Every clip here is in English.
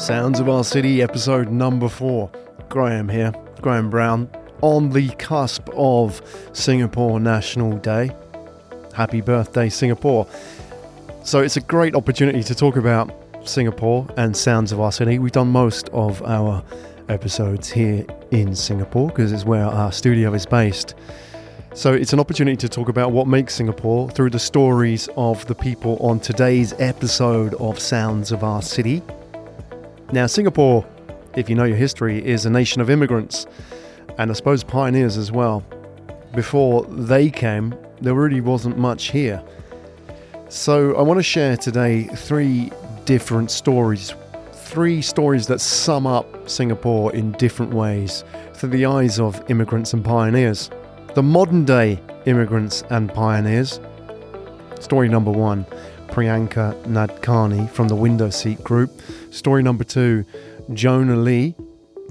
Sounds of Our City, episode number four. Graham here, Graham Brown, on the cusp of Singapore National Day. Happy birthday, Singapore. So, it's a great opportunity to talk about Singapore and Sounds of Our City. We've done most of our episodes here in Singapore because it's where our studio is based. So it's an opportunity to talk about what makes Singapore through the stories of the people on today's episode of Sounds of Our City. Now, Singapore, if you know your history, is a nation of immigrants and I suppose pioneers as well. Before they came, there really wasn't much here. So I want to share today three different stories. Three stories that sum up Singapore in different ways through the eyes of immigrants and pioneers the modern day immigrants and pioneers. Story number one Priyanka Nadkarni from the Window Seat Group. Story number two Jonah Lee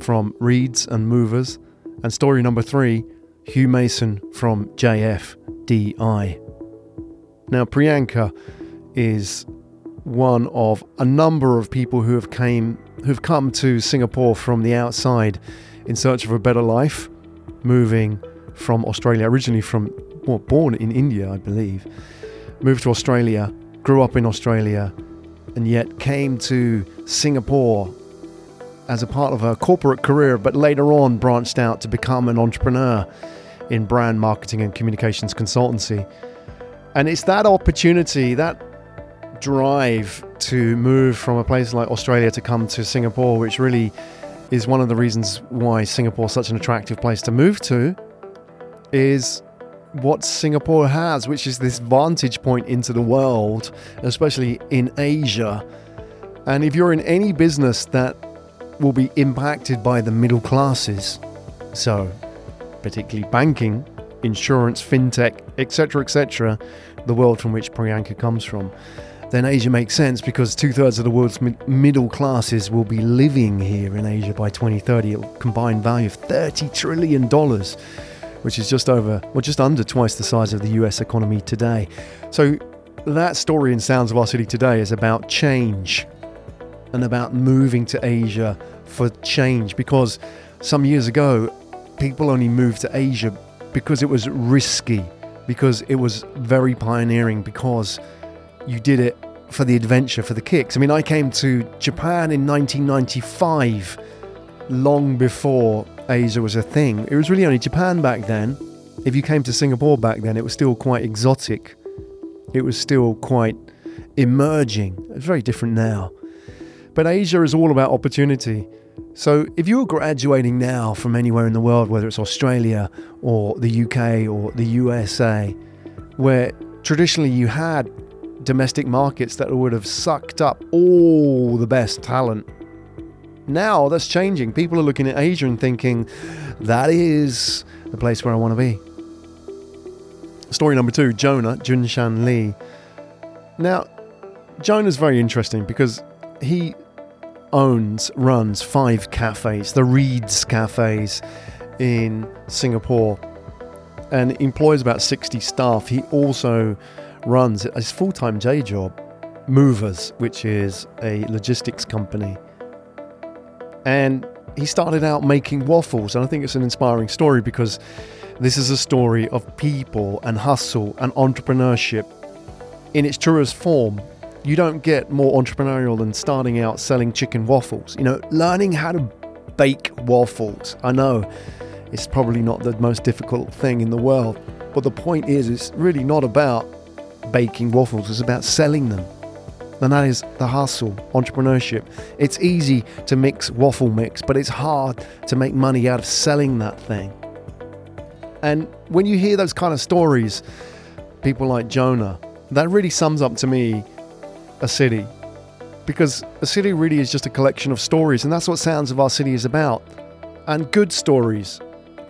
from Reeds and Movers. And story number three Hugh Mason from JFDI. Now, Priyanka is one of a number of people who have came who've come to Singapore from the outside in search of a better life, moving from Australia, originally from, well, born in India, I believe, moved to Australia, grew up in Australia, and yet came to Singapore as a part of a corporate career, but later on branched out to become an entrepreneur in brand marketing and communications consultancy. And it's that opportunity, that drive to move from a place like Australia to come to Singapore, which really is one of the reasons why Singapore is such an attractive place to move to is what Singapore has, which is this vantage point into the world, especially in Asia. And if you're in any business that will be impacted by the middle classes, so particularly banking, insurance, fintech, etc., etc., the world from which Priyanka comes from, then Asia makes sense because two thirds of the world's middle classes will be living here in Asia by 2030, a combined value of $30 trillion which is just over, well, just under twice the size of the US economy today. So that story in Sounds of Our City today is about change and about moving to Asia for change because some years ago, people only moved to Asia because it was risky, because it was very pioneering, because you did it for the adventure, for the kicks. I mean, I came to Japan in 1995, long before Asia was a thing. It was really only Japan back then. If you came to Singapore back then, it was still quite exotic. It was still quite emerging. It's very different now. But Asia is all about opportunity. So if you're graduating now from anywhere in the world, whether it's Australia or the UK or the USA, where traditionally you had domestic markets that would have sucked up all the best talent now that's changing. People are looking at Asia and thinking, that is the place where I want to be. Story number two Jonah, Junshan Lee. Now, Jonah's very interesting because he owns, runs five cafes, the Reeds cafes in Singapore, and employs about 60 staff. He also runs his full time day job, Movers, which is a logistics company and he started out making waffles. And I think it's an inspiring story because this is a story of people and hustle and entrepreneurship in its truest form. You don't get more entrepreneurial than starting out selling chicken waffles. You know, learning how to bake waffles. I know it's probably not the most difficult thing in the world, but the point is, it's really not about baking waffles, it's about selling them and that is the hustle, entrepreneurship. It's easy to mix waffle mix, but it's hard to make money out of selling that thing. And when you hear those kind of stories, people like Jonah, that really sums up to me a city. Because a city really is just a collection of stories, and that's what Sounds of Our City is about. And good stories,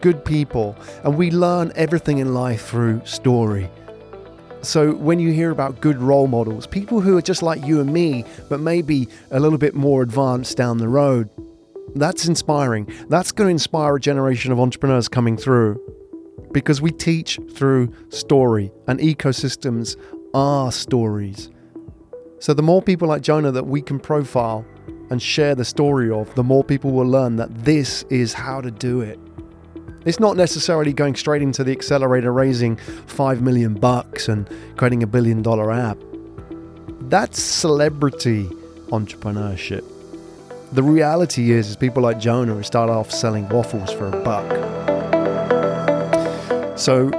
good people. And we learn everything in life through story. So, when you hear about good role models, people who are just like you and me, but maybe a little bit more advanced down the road, that's inspiring. That's going to inspire a generation of entrepreneurs coming through because we teach through story, and ecosystems are stories. So, the more people like Jonah that we can profile, and share the story of, the more people will learn that this is how to do it. It's not necessarily going straight into the accelerator, raising five million bucks and creating a billion dollar app. That's celebrity entrepreneurship. The reality is, is people like Jonah who start off selling waffles for a buck. So,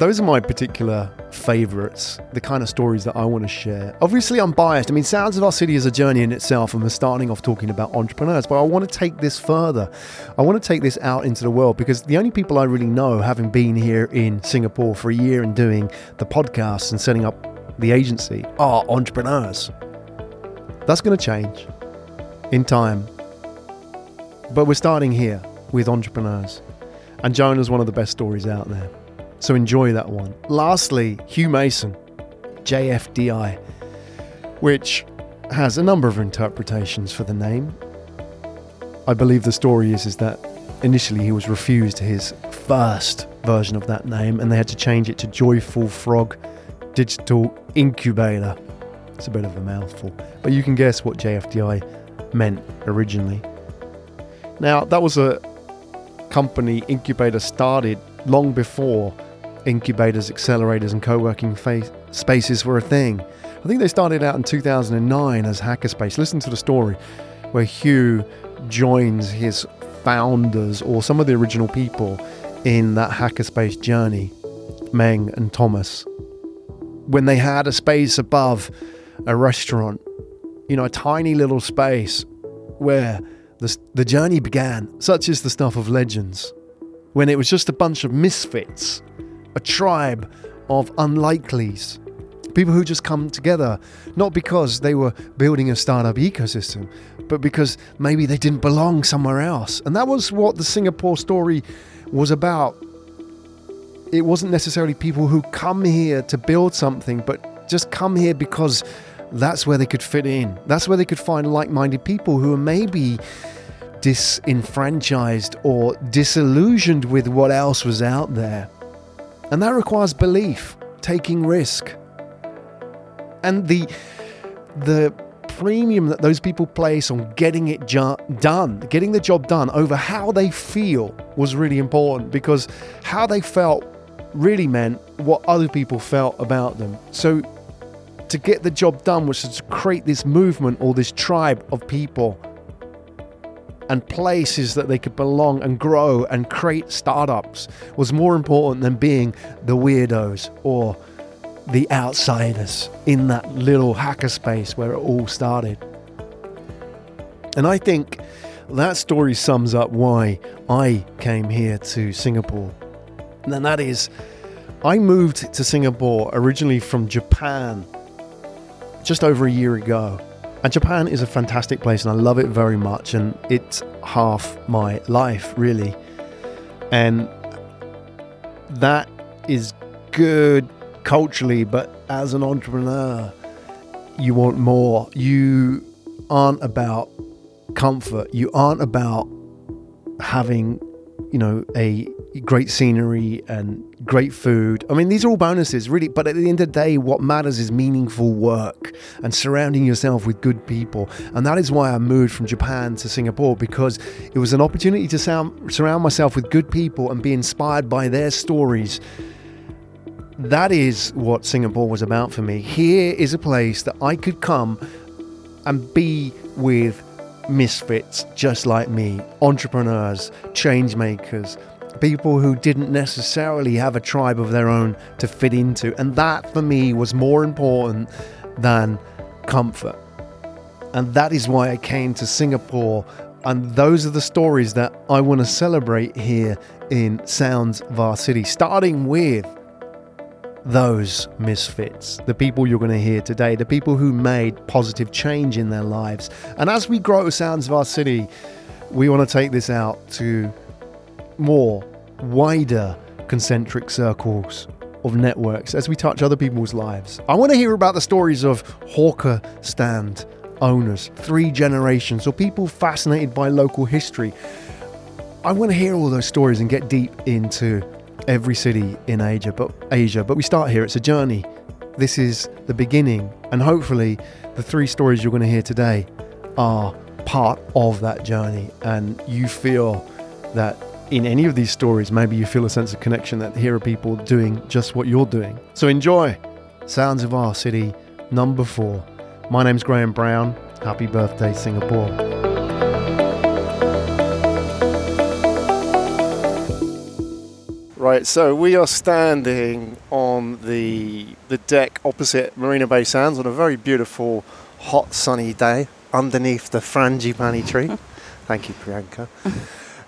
those are my particular favorites, the kind of stories that I want to share. Obviously, I'm biased. I mean, Sounds of Our City is a journey in itself, and we're starting off talking about entrepreneurs, but I want to take this further. I want to take this out into the world because the only people I really know, having been here in Singapore for a year and doing the podcast and setting up the agency, are entrepreneurs. That's going to change in time. But we're starting here with entrepreneurs. And Jonah's one of the best stories out there. So enjoy that one. Lastly, Hugh Mason, JFDI, which has a number of interpretations for the name. I believe the story is, is that initially he was refused his first version of that name and they had to change it to Joyful Frog Digital Incubator. It's a bit of a mouthful, but you can guess what JFDI meant originally. Now, that was a company incubator started long before incubators, accelerators, and co working fa- spaces were a thing. I think they started out in 2009 as Hackerspace. Listen to the story where Hugh joins his founders or some of the original people in that Hackerspace journey, Meng and Thomas. When they had a space above a restaurant, you know, a tiny little space where the, the journey began, such is the stuff of legends, when it was just a bunch of misfits a tribe of unlikelies. People who just come together, not because they were building a startup ecosystem, but because maybe they didn't belong somewhere else. And that was what the Singapore story was about. It wasn't necessarily people who come here to build something, but just come here because that's where they could fit in. That's where they could find like minded people who are maybe disenfranchised or disillusioned with what else was out there. And that requires belief, taking risk. And the the premium that those people place on getting it done, getting the job done over how they feel was really important because how they felt really meant what other people felt about them. So to get the job done was to create this movement or this tribe of people and places that they could belong and grow and create startups was more important than being the weirdos or the outsiders in that little hackerspace where it all started. And I think that story sums up why I came here to Singapore. And that is, I moved to Singapore originally from Japan just over a year ago. And Japan is a fantastic place and I love it very much. And it's half my life, really. And that is good culturally, but as an entrepreneur, you want more. You aren't about comfort. You aren't about having, you know, a great scenery and great food. I mean, these are all bonuses, really. But at the end of the day, what matters is meaningful work and surrounding yourself with good people. And that is why I moved from Japan to Singapore because it was an opportunity to sound, surround myself with good people and be inspired by their stories. That is what Singapore was about for me. Here is a place that I could come and be with misfits just like me, entrepreneurs, change makers, people who didn't necessarily have a tribe of their own to fit into. And that for me was more important than comfort. And that is why I came to Singapore. And those are the stories that I want to celebrate here in Sounds of Our City, starting with those misfits, the people you're going to hear today, the people who made positive change in their lives. And as we grow Sounds City, we want to take this out to more wider concentric circles of networks as we touch other people's lives. I want to hear about the stories of hawker stand owners, three generations, or people fascinated by local history. I want to hear all those stories and get deep into every city in Asia, but Asia, but we start here. It's a journey. This is the beginning, and hopefully the three stories you're going to hear today are part of that journey and you feel that in any of these stories, maybe you feel a sense of connection that here are people doing just what you're doing. So enjoy Sounds of Our City, number four. My name's Graham Brown. Happy birthday, Singapore. Right, so we are standing on the the deck opposite Marina Bay Sands on a very beautiful, hot, sunny day underneath the frangipani tree. Thank you, Priyanka.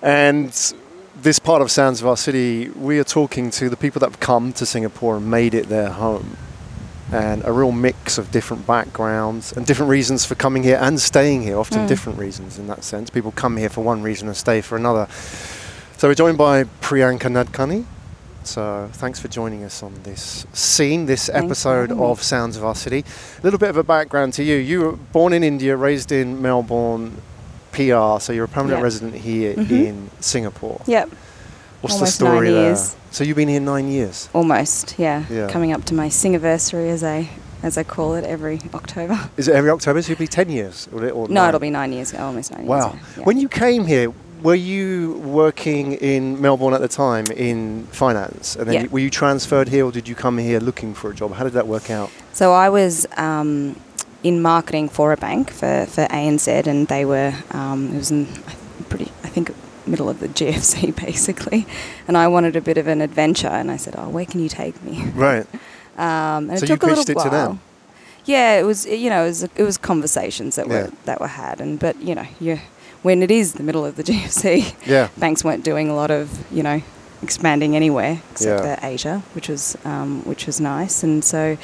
and this part of Sounds of Our City, we are talking to the people that have come to Singapore and made it their home. And a real mix of different backgrounds and different reasons for coming here and staying here, often Mm. different reasons in that sense. People come here for one reason and stay for another. So we're joined by Priyanka Nadkarni. So thanks for joining us on this scene, this Thanks episode of Sounds of Our City. A little bit of a background to you. You were born in India, raised in Melbourne, PR, so you're a permanent Yeah. resident here Mhm. in Singapore. Yep, What's Almost the story there? years. So you've been here nine years. almost. Yeah. Yeah. coming up to my singiversary as I as I call it every October. Is it every October? So it'll be ten years? Or No, nine? it'll be nine years. Almost nine Wow. years. yeah. When you came here, were you working in Melbourne at the time in finance, and then Yeah. you- were you transferred here, or did you come here looking for a job? How did that work out? So I was um, in marketing for a bank for, for ANZ, and they were um, it was in pretty I think middle of the GFC basically, and I wanted a bit of an adventure, and I said, "Oh, where can you take me?" Right. Um, and So it you took a little it to while. them? Yeah, it was you know it was it was conversations that Yeah. were that were had, and but you know you when it is the middle of the GFC, Yeah. banks weren't doing a lot of you know expanding anywhere except Yeah. for Asia, which was um, which was nice, and so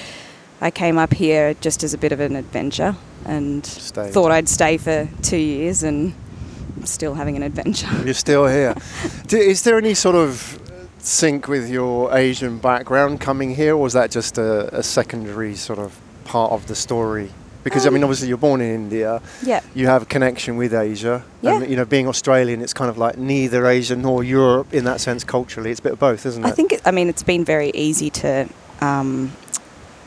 I came up here just as a bit of an adventure and Stayed. thought I'd stay for two years, and I'm still having an adventure. You're still here. D- Is there any sort of sync with your Asian background coming here, or was that just a, a secondary sort of part of the story? Because I mean, Um, obviously you're born in India, yeah, you have a connection with Asia, Yeah. and you know, being Australian, it's kind of like neither Asia nor Europe in that sense culturally. It's a bit of both, isn't it? I think it, I mean it's been very easy to, um,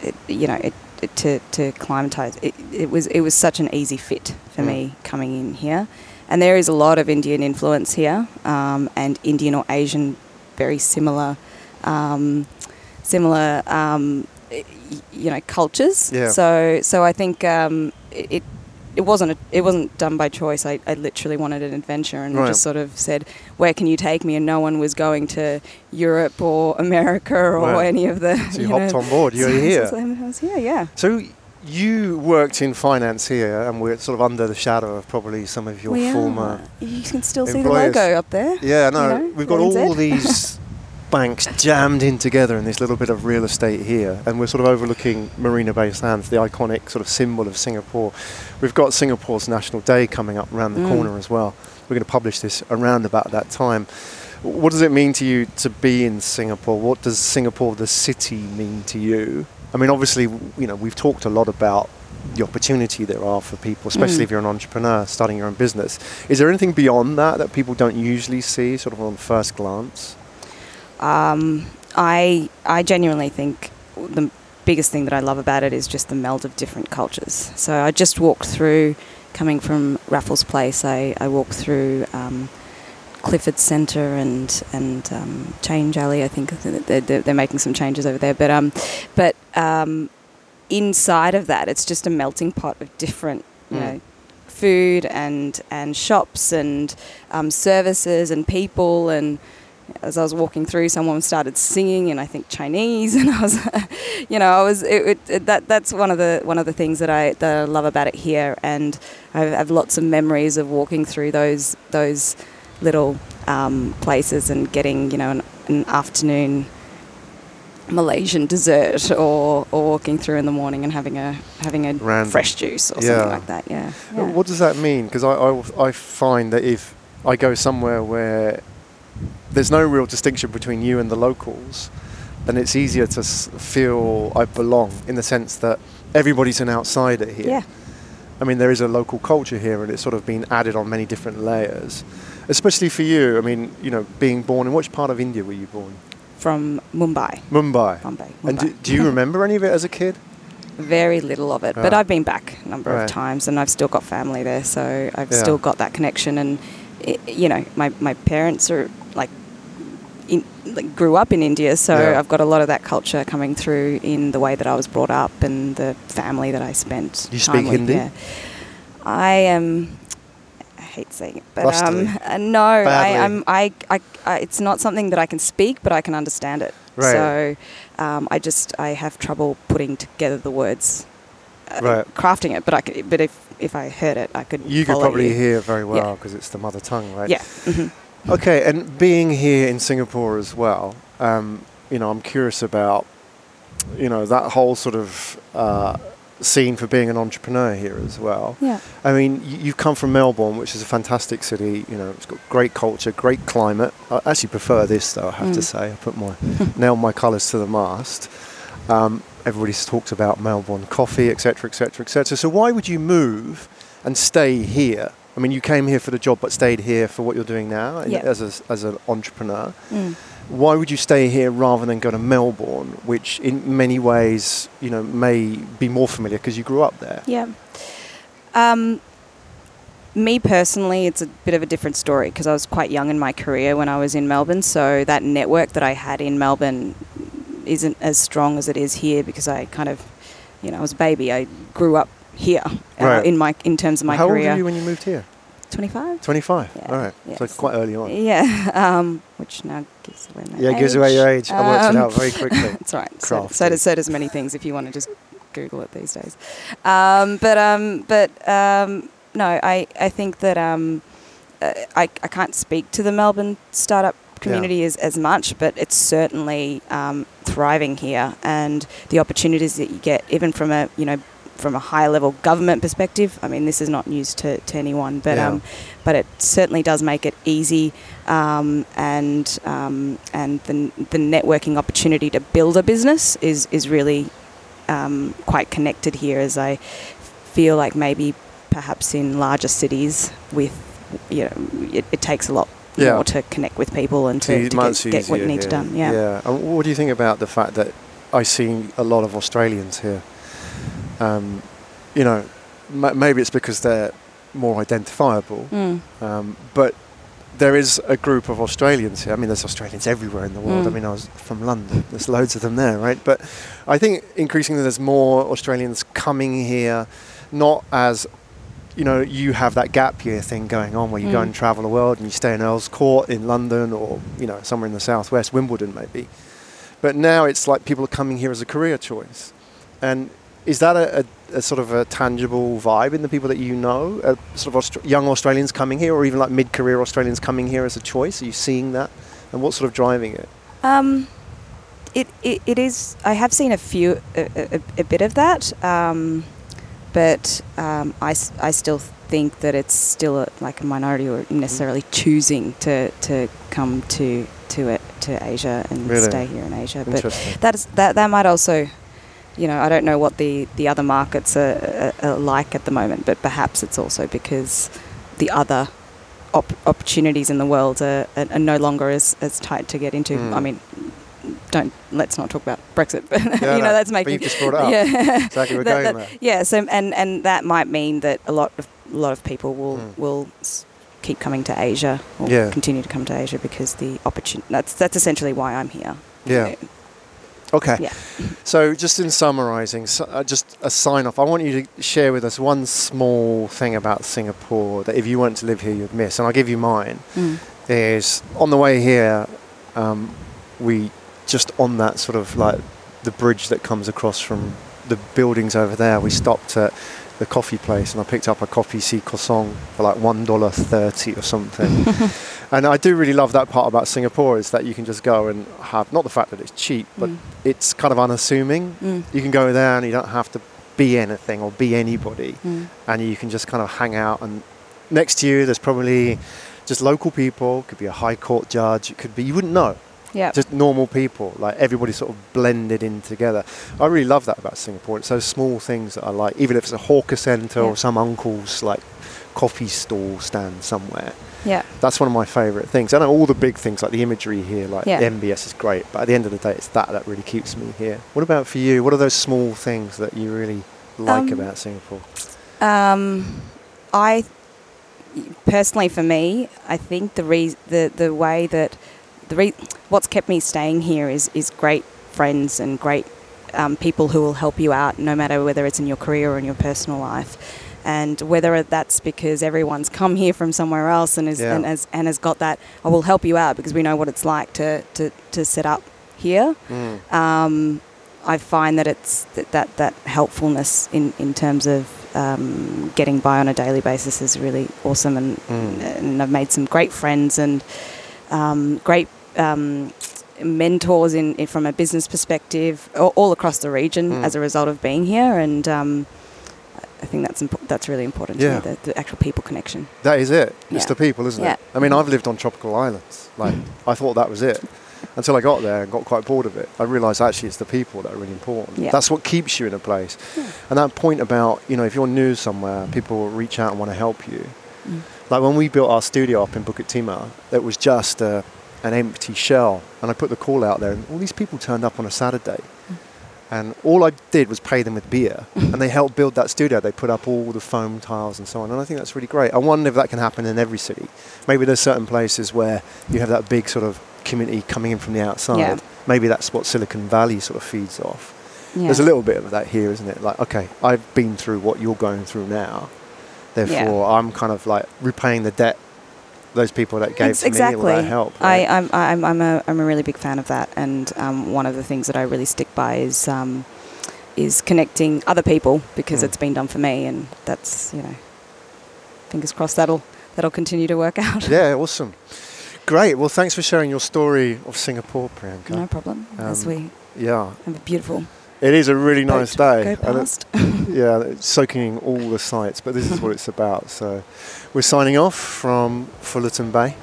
it, you know, it, it, to to climatize. It, it was it was such an easy fit for Mm. me coming in here, and there is a lot of Indian influence here, um, and Indian or Asian, very similar, um, similar, um, you know, cultures. Yeah. So so I think um, it. It wasn't a, it wasn't done by choice. I, I literally wanted an adventure and Right. just sort of said, "Where can you take me?" And no one was going to Europe or America or any of the. so you, hopped on board. You're so- here. so I was here, yeah. So you worked in finance here, and we're sort of under the shadow of probably some of your We are. former. You can still see the logo up there. Yeah, no, You know, we've got all these banks jammed in together in this little bit of real estate here, and we're sort of overlooking Marina Bay Sands, the iconic sort of symbol of Singapore. We've got Singapore's National Day coming up around the Mm. corner as well. We're going to publish this around about that time. What does it mean to you to be in Singapore? What does Singapore, the city, mean to you? I mean, obviously, you know, we've talked a lot about the opportunity there are for people, especially Mm. if you're an entrepreneur starting your own business. Is there anything beyond that that people don't usually see, sort of on first glance? Um, I I genuinely think the biggest thing that I love about it is just the meld of different cultures. So I just walked through, coming from Raffles Place, I, I walked through um, Clifford Centre and and um, Change Alley. I think they're, they're, making some changes over there, but um, but um, inside of that, it's just a melting pot of different, you Mm. know, food and and shops and um, services and people and as I was walking through, someone started singing, and I think Chinese, and I was, you know, I was it, it, it, that. That's one of the one of the things that I that I love about it here, and I have lots of memories of walking through those those little um, places and getting, you know, an, an afternoon Malaysian dessert, or or walking through in the morning and having a having a Random. fresh juice or Yeah. something like that. Yeah. yeah. What does that mean? Because I, I, I find that if I go somewhere where there's no real distinction between you and the locals, then it's easier to s- feel I belong in the sense that everybody's an outsider here. Yeah. I mean, there is a local culture here, and it's sort of been added on many different layers. Especially for you, I mean, you know, being born in which part of India were you born? From Mumbai, Mumbai. Bombay. And do, do you remember any of it as a kid? Very little of it, but Ah. I've been back a number Right. of times, and I've still got family there, so I've Yeah. still got that connection. And i you know, my my parents are like. In, like grew up in India, so Yeah. I've got a lot of that culture coming through in the way that I was brought up and the family that I spent. You time speak with, Hindi? Yeah. I am. I hate saying it, but um, uh, no, I? I'm. I, I, I. It's not something that I can speak, but I can understand it. Right. So, um, I just I have trouble putting together the words, uh, Right. crafting it. But I could, but if if I heard it, I could. You could probably you. hear very well Yeah. because it's the mother tongue, right? Yeah. hmm Okay, and being here in Singapore as well, um, you know, I'm curious about, you know, that whole sort of uh, scene for being an entrepreneur here as well. Yeah. I mean, you, you've come from Melbourne, which is a fantastic city. You know, it's got great culture, great climate. I actually prefer this, though. I have to Mm. say, I put my nailed my colours to the mast. Um, everybody's talked about Melbourne coffee, etc., etc., etc. So why would you move and stay here? I mean, you came here for the job, but stayed here for what you're doing now Yeah. as a, as an entrepreneur. Mm. Why would you stay here rather than go to Melbourne, which in many ways, you know, may be more familiar because you grew up there? Yeah. Um, me personally, it's a bit of a different story because I was quite young in my career when I was in Melbourne. So that network that I had in Melbourne isn't as strong as it is here because I kind of, you know, I was a baby. I grew up here uh, Right. in my in terms of my How career. old were you when you moved here? Twenty five. 25. Yeah, All right. So quite early on. Yeah. Um, which now gives away my Yeah, age. it gives away your age. I worked it Um, out very quickly. That's right. So, so does so does many things if you want to just Google it these days. Um, but um, but um, no, I I think that um, uh, I I can't speak to the Melbourne startup community as, as much, but it's certainly um, thriving here, and the opportunities that you get, even from a you know from a higher level government perspective. I mean, this is not news to, to anyone, but Yeah. um, but it certainly does make it easy, um, and um, and the the networking opportunity to build a business is is really um, quite connected here. As I feel like maybe perhaps in larger cities with you know it, it takes a lot Yeah. more to connect with people and to, to get, get what you need here. done. Yeah. Yeah. And what do you think about the fact that I see a lot of Australians here? Um, you know, m- maybe it's because they're more identifiable, Mm. um, but there is a group of Australians here. I mean, there's Australians everywhere in the world. I Mm. mean, I was from London. There's loads of them there, right? But I think increasingly there's more Australians coming here, not as you know, you have that gap year thing going on where you go Mm. and travel the world and you stay in Earl's Court in London or, you know, somewhere in the southwest, Wimbledon maybe. But now it's like people are coming here as a career choice. And is that a, a, a sort of a tangible vibe in the people that you know? Uh, sort of young Australians coming here or even like mid career Australians coming here as a choice? Are you seeing that? And what's sort of driving it? Um, it, it, it is. I have seen a few, a, a, a bit of that, um, but um, I, I still think that it's still like a minority or necessarily choosing to, to come to to it to Asia and Really? stay here in Asia. But Interesting. that's that that might also, you know, I don't know what the the other markets are, are, are like at the moment, but perhaps it's also because the other op- opportunities in the world are, are, no longer as, as tight to get into. Mm. I mean, don't let's not talk about Brexit, but Yeah, you know no, that's but making just brought up. yeah Exactly, we're That- going that- there. yeah. So and and that might mean that a lot of a lot of people will Mm. will keep coming to Asia or Yeah. continue to come to Asia because the opportunity. That's that's essentially why I'm here. Yeah. Okay. Yeah. So, just in summarising, so, uh, just a sign off. I want you to share with us one small thing about Singapore that if you weren't to live here, you'd miss. And I'll give you mine. Mm. Is on the way here, um, we just on that sort of like the bridge that comes across from the buildings over there. We stopped at the coffee place, and I picked up a coffee si croissant for like one dollar thirty or something. and I do really love that part about Singapore is that you can just go and have not the fact that it's cheap, but Mm. it's kind of unassuming. Mm. You can go there and you don't have to be anything or be anybody, Mm. and you can just kind of hang out. And next to you, there's probably just local people. Could be a high court judge. It could be you wouldn't know. Yeah. Just normal people. Like everybody sort of blended in together. I really love that about Singapore. It's those small things that I like. Even if it's a hawker centre Yeah. or some uncle's like coffee stall stand somewhere. yeah. That's one of my favourite things. I know all the big things like the imagery here, like Yeah. MBS is great, but at the end of the day, it's that that really keeps me here. What about for you? What are those small things that you really like Um, about Singapore? Um, I personally, for me, I think the re- the the way that the re- what's kept me staying here is is great friends and great um, people who will help you out, no matter whether it's in your career or in your personal life. And whether that's because everyone's come here from somewhere else and, is, Yeah. and, has, and has got that, I will help you out because we know what it's like to, to, to set up here. Mm. Um, I find that it's that, that, that helpfulness in, in terms of um, getting by on a daily basis is really awesome. And, Mm. and I've made some great friends and um, great um, mentors in, in from a business perspective all, all across the region Mm. as a result of being here. And um, I think that's impo- that's really important Yeah. to me, the, the actual people connection. That is it. It's the people, isn't Yeah. it? I mean, I've lived on tropical islands. Like, I thought that was it. Until I got there and got quite bored of it. I realised actually it's the people that are really important. Yeah. That's what keeps you in a place. And that point about, you know, if you're new somewhere, people will reach out and want to help you. Mm. Like when we built our studio up in Bukit Timah, it was just uh, an empty shell. And I put the call out there, and all these people turned up on a Saturday. And all I did was pay them with beer. and they helped build that studio. They put up all the foam tiles and so on. And I think that's really great. I wonder if that can happen in every city. Maybe there's certain places where you have that big sort of community coming in from the outside. Yeah. Maybe that's what Silicon Valley sort of feeds off. Yeah. There's a little bit of that here, isn't it? Like, okay, I've been through what you're going through now. Therefore, I'm kind of like repaying the debt those people that gave to me exactly. all that help. I, right? I'm, I'm, I'm, a, I'm a really big fan of that, and um, one of the things that I really stick by is um, is connecting other people because Mm. it's been done for me, and that's you know, fingers crossed that'll that'll continue to work out. yeah, awesome. Great. Well, thanks for sharing your story of Singapore, Priyanka. No problem. as Um, we Yeah, have a beautiful it is a really nice day. go and yeah, it's soaking in all the sights, but this is what it's about. So we're signing off from Fullerton Bay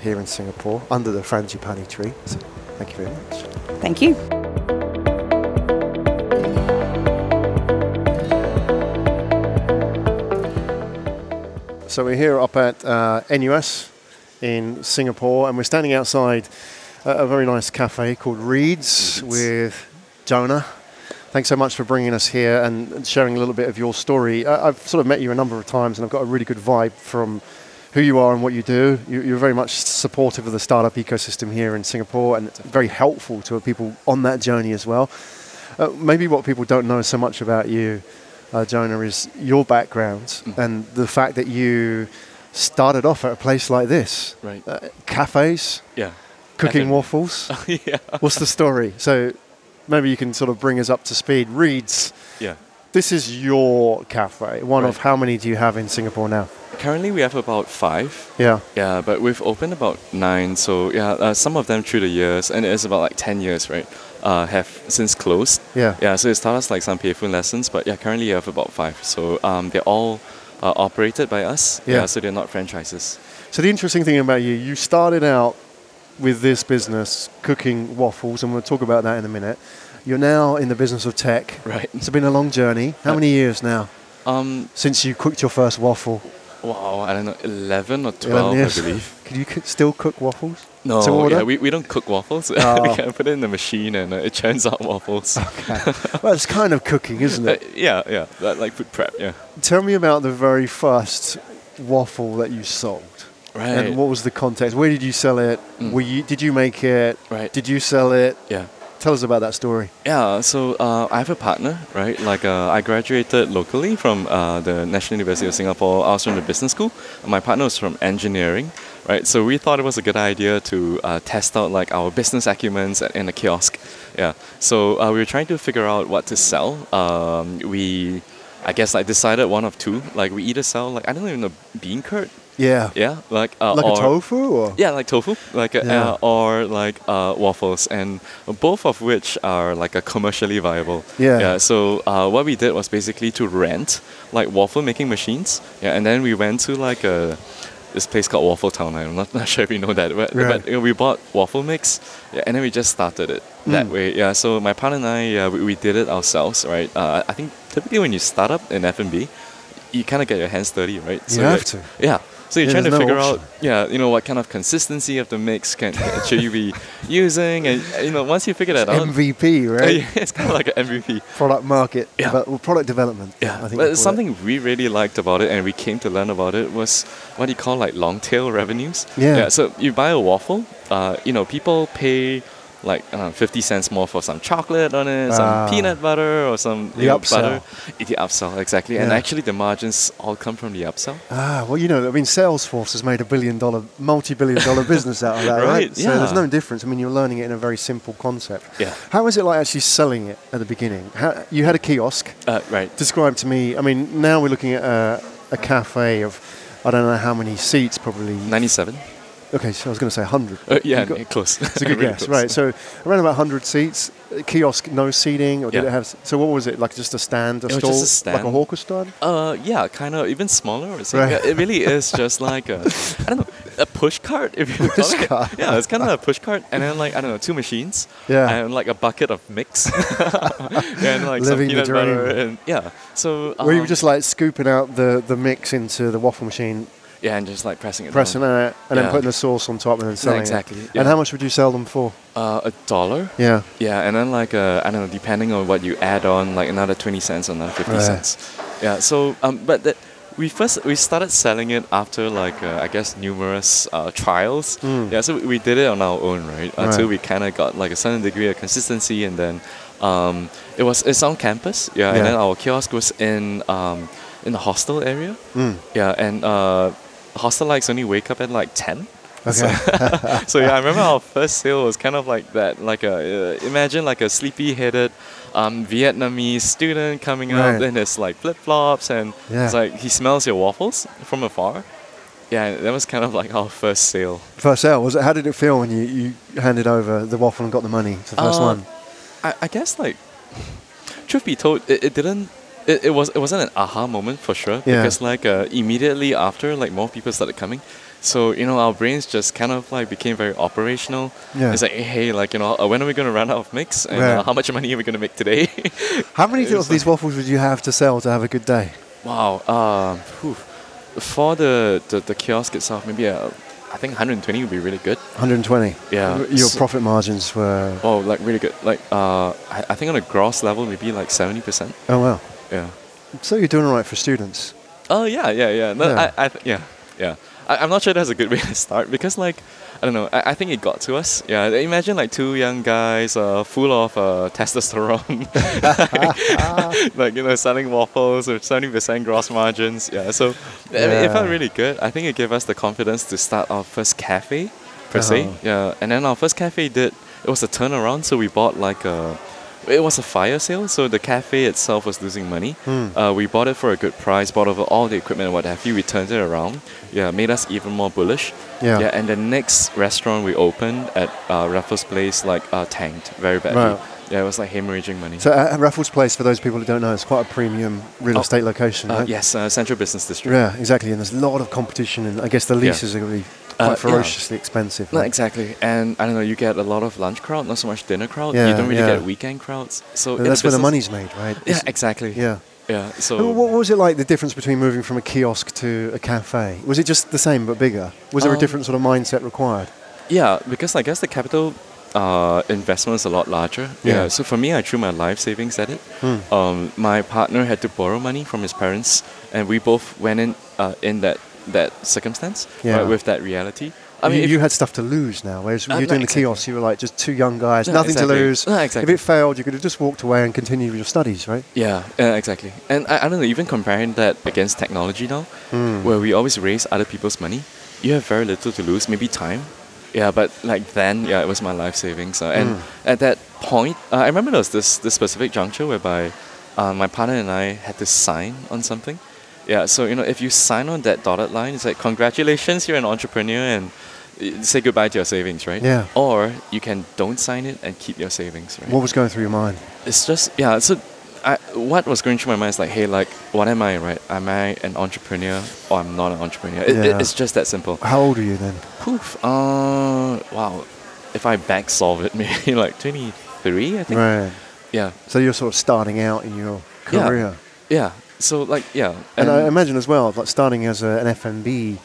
here in Singapore under the frangipani tree. So thank you very much. Thank you. So we're here up at uh, NUS in Singapore, and we're standing outside a, a very nice cafe called Reeds with Jonah. Thanks so much for bringing us here and sharing a little bit of your story. I've sort of met you a number of times, and I've got a really good vibe from who you are and what you do. You, you're very much supportive of the startup ecosystem here in Singapore, and it's very helpful to people on that journey as well. Uh, maybe what people don't know so much about you, uh, Jonah, is your background Mm. and the fact that you started off at a place like this Right. uh, cafes, yeah. cooking waffles. yeah. What's the story? So maybe you can sort of bring us up to speed. Reeds, Yeah. this is your cafe. One of how many do you have in Singapore now? Currently, we have about five. Yeah. Yeah, but we've opened about nine. So yeah, uh, some of them through the years, and it's about like ten years, right? Uh, have since closed. Yeah. Yeah, so it taught us like some payful lessons, but yeah, currently we have about five. So um, they're all uh, operated by us. Yeah. so they're not franchises. So the interesting thing about you, you started out with this business cooking waffles, and we'll talk about that in a minute. You're now in the business of tech. Right. It's been a long journey. How many years now Um, since you cooked your first waffle? wow, I don't know, eleven or twelve, years. I believe. Can you still cook waffles? No, order? yeah, we, we don't cook waffles. Oh. we can put it in the machine and uh, it churns out waffles. Okay. Well, it's kind of cooking, isn't Uh, it? yeah, yeah, that, like food prep. Yeah. Tell me about the very first waffle that you sold. Right. And what was the context? Where did you sell it? Mm. Were you, did you make it? Right. Did you sell it? yeah. Tell us about that story. Yeah, so uh, I have a partner, right? Like uh, I graduated locally from uh, the National University of Singapore. I was from the business school. My partner was from engineering, right? So we thought it was a good idea to uh, test out like our business acumens at- in a kiosk. Yeah. So uh, we were trying to figure out what to sell. Um, we, I guess, like decided one of two. Like we either sell like I don't even know bean curd. Yeah. Yeah, like uh, Like or, a tofu or? yeah, like tofu, like uh, Yeah. uh, or like uh, waffles, and both of which are like a commercially viable. Yeah. Yeah. So uh, what we did was basically to rent like waffle making machines. Yeah, and then we went to like a this place called Waffle Town. I'm not, not sure if you know that, but, Right. but you know, we bought waffle mix, yeah, and then we just started it that Mm. way. Yeah. So my partner and I, uh, we, we did it ourselves, right? Uh, I think typically when you start up in F and B, you kind of get your hands dirty, right? So You have to. yeah. So you're Yeah, trying to no figure option. out, yeah, you know, what kind of consistency of the mix can should you be using, and you know, once you figure that out, MVP, uh, right? yeah, it's kind of like an MVP. Product market, Yeah. devel- well, product development. Yeah, I think but call it. something we really liked about it, and we came to learn about it, was what do you call like long tail revenues. Yeah. So you buy a waffle, uh, you know, people pay like I 50 cents more for some chocolate on it, Ah. some peanut butter, or some The you know, upsell. butter. The upsell, exactly. And actually, the margins all come from the upsell. Ah, well, you know, I mean, Salesforce has made a billion dollar, multi billion dollar business out of that, right? Right, So there's no difference. I mean, you're learning it in a very simple concept. Yeah. How is it like actually selling it at the beginning? How, you had a kiosk. Uh, right. Describe to me, I mean, now we're looking at a, a cafe of, I don't know how many seats, probably. 97. Okay, so I was going to say 100. Uh, yeah, got- close. It's a good Really guess, close. right? So around about 100 seats, kiosk, no seating, or did Yeah. it have? So what was it like? Just a stand, a It stall, just a like a hawker stand? Uh, yeah, kind of even smaller. Right. It really is just like a, I don't know, a push cart. If you Push it. cart. Yeah, it's kind of a push cart, and then like I don't know, two machines. Yeah. And like a bucket of mix. and like Living some peanut butter and yeah. So Were you um, just like scooping out the, the mix into the waffle machine, yeah, and just like pressing it. pressing down. it, and then putting the sauce on top and then selling exactly, it? yeah. And how much would you sell them for? Uh, a dollar. Yeah. Yeah, and then like uh, I don't know, depending on what you add on, like another twenty cents or another fifty cents. Yeah. So um, but that we first we started selling it after like uh, I guess numerous uh, trials. Mm. Yeah. So we did it on our own, right? Until Right. we kind of got like a certain degree of consistency, and then um, it was it's on campus. Yeah. Yeah. And then our kiosk was in um, in the hostel area. Mm. Yeah, and uh, hostel likes only wake up at like ten. Okay. So yeah, I remember our first sale was kind of like that, like a uh, imagine like a sleepy-headed um, Vietnamese student coming Right. up in his like flip-flops, and Yeah. it's like he smells your waffles from afar. Yeah, that was kind of like our first sale. First sale was it? How did it feel when you, you handed over the waffle and got the money? For the first Uh, one. I, I guess like, truth be told, it, it didn't. It, it was it wasn't an aha moment for sure Yeah. because like uh, immediately after like more people started coming, so you know our brains just kind of like became very operational. Yeah. It's like hey like you know uh, when are we gonna run out of mix and Right. uh, how much money are we gonna make today? How many of these waffles would you have to sell to have a good day? wow. Uh, for the, the the kiosk itself, maybe uh, I think 120 would be really good. 120. Yeah. Your So- profit margins were. Oh, like really good. Like uh, I, I think on a gross level maybe like 70 percent. Oh wow. Yeah. So you're doing all right for students. Oh yeah, yeah, yeah. No, Yeah. I, I th- yeah, yeah. I, I'm not sure that's a good way to start because like I don't know. I, I think it got to us. Yeah. Imagine like two young guys, uh, full of uh, testosterone, like you know, selling waffles with seventy percent gross margins. Yeah. So I mean, it felt really good. I think it gave us the confidence to start our first cafe, per se. Uh-huh. Yeah. And then our first cafe did. It was a turnaround, so we bought like a. It was a fire sale, so the cafe itself was losing money. Hmm. Uh, we bought it for a good price, bought over all the equipment and what have you. We turned it around. Yeah, made us even more bullish. Yeah. Yeah, and the next restaurant we opened at uh, Raffles Place like uh, tanked very badly. Right. Yeah, it was like hemorrhaging money. So at Raffles Place, for those people who don't know, it's quite a premium real Oh, estate location, uh, right? yes, uh, Central Business District. Yeah, exactly. And there's a lot of competition, and I guess the Yeah. leases are going to be Uh, quite yeah. ferociously expensive. No, right? exactly. And I don't know, you get a lot of lunch crowd, not so much dinner crowd. Yeah, you don't really yeah. get weekend crowds. So that's where the money's made, right? Yeah, exactly. Yeah. Yeah. So what was it like, the difference between moving from a kiosk to a cafe? Was it just the same but bigger? Was there a Um, different sort of mindset required? Yeah, because I guess the capital uh, investment is a lot larger. Yeah. So for me, I threw my life savings at it. Hmm. Um, my partner had to borrow money from his parents, and we both went in uh, in that that circumstance Yeah. right, with that reality. I mean, you, you had stuff to lose now, whereas when Uh, you're no, doing the exactly. kiosk, you were like just two young guys, No, nothing exactly. to lose. No, If it failed, you could have just walked away and continued with your studies, right? Yeah, uh, exactly. And I, I don't know, even comparing that against technology now, Hmm. where we always raise other people's money, you have very little to lose, maybe time. Yeah, but like then, yeah, it was my life savings. Uh, and Mm. at that point, uh, I remember there was this, this specific juncture whereby uh, my partner and I had to sign on something. Yeah, so you know, if you sign on that dotted line, it's like congratulations, you're an entrepreneur, and say goodbye to your savings, right? Yeah. Or you can don't sign it and keep your savings, right? What was going through your mind? it's just yeah so I, what was going through my mind is like hey like what am i right am i an entrepreneur or i'm not an entrepreneur it, it- it's just that simple How old are you then? poof uh wow if i back solve it maybe like 23 i think Right. yeah So you're sort of starting out in your Yeah. career. yeah so like yeah And, I imagine as well, like starting as a, an F&B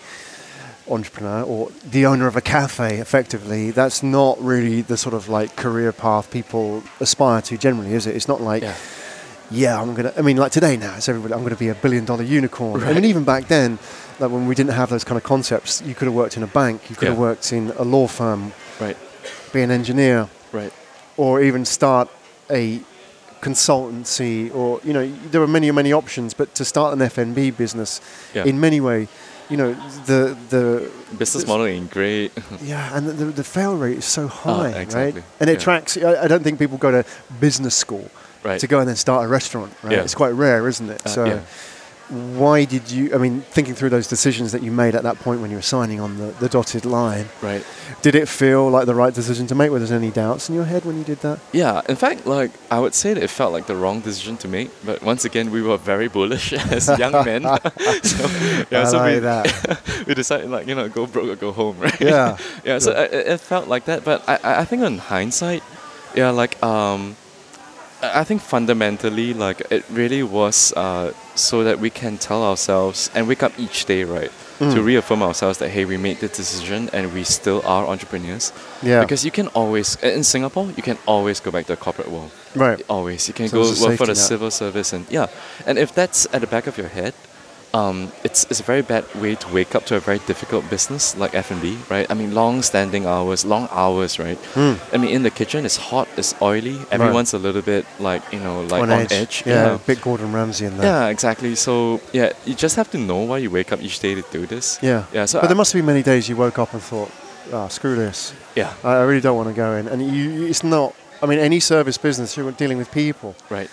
entrepreneur or the owner of a cafe, effectively, that's not really the sort of like career path people aspire to generally, is it? It's not like, Yeah. yeah, I'm gonna. I mean, like today now, it's everybody. I'm gonna be a billion dollar unicorn. I mean, even back then, like when we didn't have those kind of concepts, you could have worked in a bank, you could have worked in a law firm, Right. be an engineer, Right. or even start a consultancy, or you know, there are many many options. But to start an F&B business, Yeah. in many way, you know, the the Business model ain't great. yeah, and the, the, fail rate is so high, Ah, exactly. right? And it Yeah. attracts. I, I don't think people go to business school right. to go and then start a restaurant. Right? Yeah. It's quite rare, isn't it? Uh, so. Why did you? I mean, thinking through those decisions that you made at that point when you were signing on the, the dotted line, Right. did it feel like the right decision to make? Were there any doubts in your head when you did that? Yeah, in fact, like I would say that it felt like the wrong decision to make, but once again, we were very bullish as young men. so yeah, I so like we, that. we decided like you know go broke or go home, right? Yeah. yeah. So uh, it, felt like that, but I I I think on hindsight, yeah, like um, I think fundamentally like it really was uh so that we can tell ourselves and wake up each day, right? To Mm. reaffirm ourselves that hey, we made the decision and we still are entrepreneurs. Yeah. Because you can always in Singapore, you can always go back to the corporate world. right. Always. You can So go work for the net. civil service and yeah. And if that's at the back of your head, um, it's, it's a very bad way to wake up to a very difficult business like F&B, right? I mean, long standing hours, long hours, right? Mm. I mean, in the kitchen, it's hot, it's oily. Everyone's a little bit like, you know, like on, edge. Yeah, bit Gordon Ramsay in there. Yeah, exactly. So, yeah, you just have to know why you wake up each day to do this. Yeah. Yeah, so but I- there must be many days you woke up and thought, ah, screw this. Yeah, I I really don't want to go in. And you, it's not. I mean, any service business, you're dealing with people. right.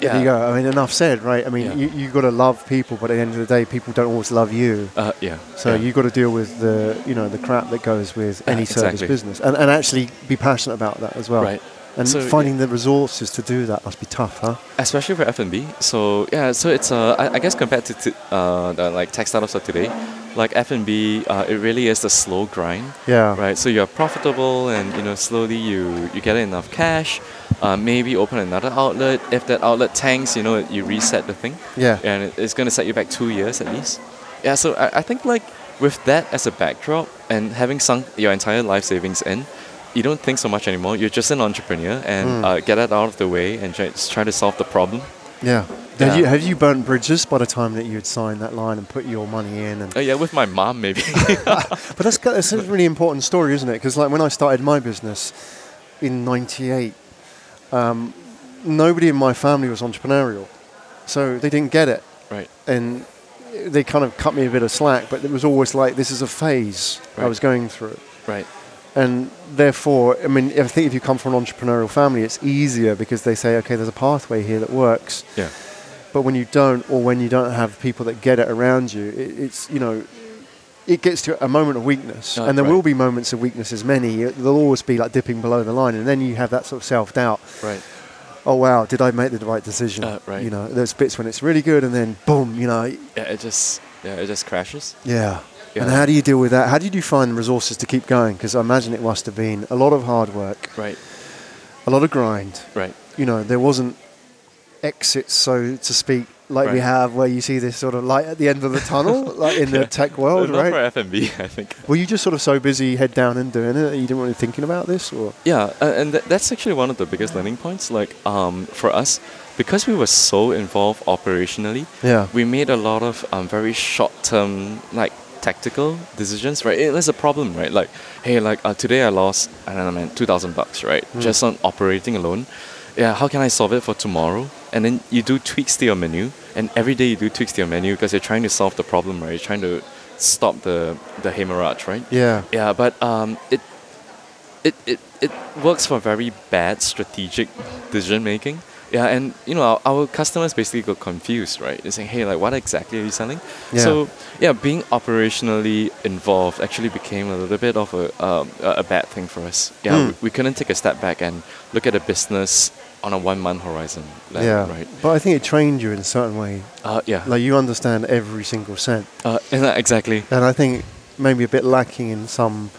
There you go. I mean, enough said, right? I mean, Yeah. you you got to love people, but at the end of the day, people don't always love you. Uh, yeah. So yeah. you got to deal with the you know the crap that goes with Uh, any service business, and and actually be passionate about that as well. Right. And So, finding the resources to do that must be tough, huh? especially for F&B. So yeah, so it's uh, I, I guess compared to t- uh, the like tech startups of today, like F&B, uh, it really is the slow grind, Yeah. right? So you're profitable, and you know slowly you you get enough cash, uh, maybe open another outlet. If that outlet tanks, you know you reset the thing, Yeah. and it's gonna set you back two years at least. Yeah, so I, I think like with that as a backdrop and having sunk your entire life savings in. You don't think so much anymore. You're just an entrepreneur, and Mm. uh, get that out of the way, and try, try to solve the problem. Yeah. Yeah. Have you have you burnt bridges by the time that you had signed that line and put your money in? And Uh, yeah, with my mom maybe. but that's got- that's a really important story, isn't it? Because like when I started my business in '98, um, nobody in my family was entrepreneurial, so they didn't get it, right. and they kind of cut me a bit of slack. But it was always like this is a phase I was going through. Right. And therefore, I mean, I think if you come from an entrepreneurial family, it's easier because they say, okay, there's a pathway here that works. Yeah. But when you don't, or when you don't have people that get it around you, it, it's you know, it gets to a moment of weakness, Uh, and there right. will be moments of weakness. As many, there'll always be like dipping below the line, and then you have that sort of self doubt. Right. Oh wow, did I make the right decision? Uh, right. You know, there's bits when it's really good, and then boom, you know, Yeah, it just yeah, it just crashes. yeah. Yeah. And how do you deal with that? How did you find the resources to keep going? Because I imagine it must have been a lot of hard work, Right. a lot of grind. Right. You know, there wasn't exits, so to speak, like we have, where you see this sort of light at the end of the tunnel, like in the tech world, Not right? for F&B, I think. Were you just sort of so busy head down and doing it that you didn't want to thinking about this, or Yeah, uh, and th- that's actually one of the biggest learning points. Like um, for us, because we were so involved operationally, yeah, we made a lot of um, very short-term, like tactical decisions. Right, it, there's a problem, right? Like, hey, like uh, today I lost, I don't know, man, two thousand bucks, right? Mm. Just on operating alone. Yeah, how can I solve it for tomorrow? And then you do tweaks to your menu, and every day you do tweaks to your menu because you're trying to solve the problem, right? You're trying to stop the the hemorrhage, right? yeah, Yeah, but um, it, it it it works for very bad strategic decision making. Yeah, and you know our, our customers basically got confused, right? They're saying, "Hey, like, what exactly are you selling?" Yeah. So yeah, being operationally involved actually became a little bit of a um, a bad thing for us. Yeah, Hmm. we, we couldn't take a step back and look at the business on a one month horizon. yeah. right. But I think it trained you in a certain way. Uh, yeah, Like you understand every single cent, uh, exactly. and I think maybe a bit lacking in some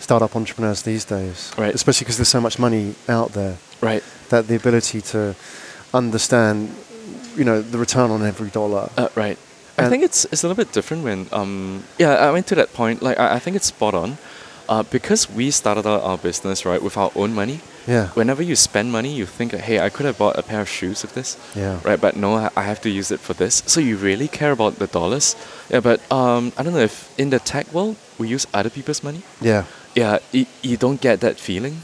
startup entrepreneurs these days, Right. Especially because there's so much money out there. Right. that the ability to understand, you know, the return on every dollar. Uh, right. I think it's it's a little bit different when um yeah I went to that point like I, I think it's spot on, uh, because we started out our business right with our own money. Yeah. Whenever you spend money, you think hey I could have bought a pair of shoes with this, Yeah. right? But no, I- have to use it for this. So you really care about the dollars. Yeah, but um I don't know if in the tech world we use other people's money. Yeah. Yeah, you, you don't get that feeling.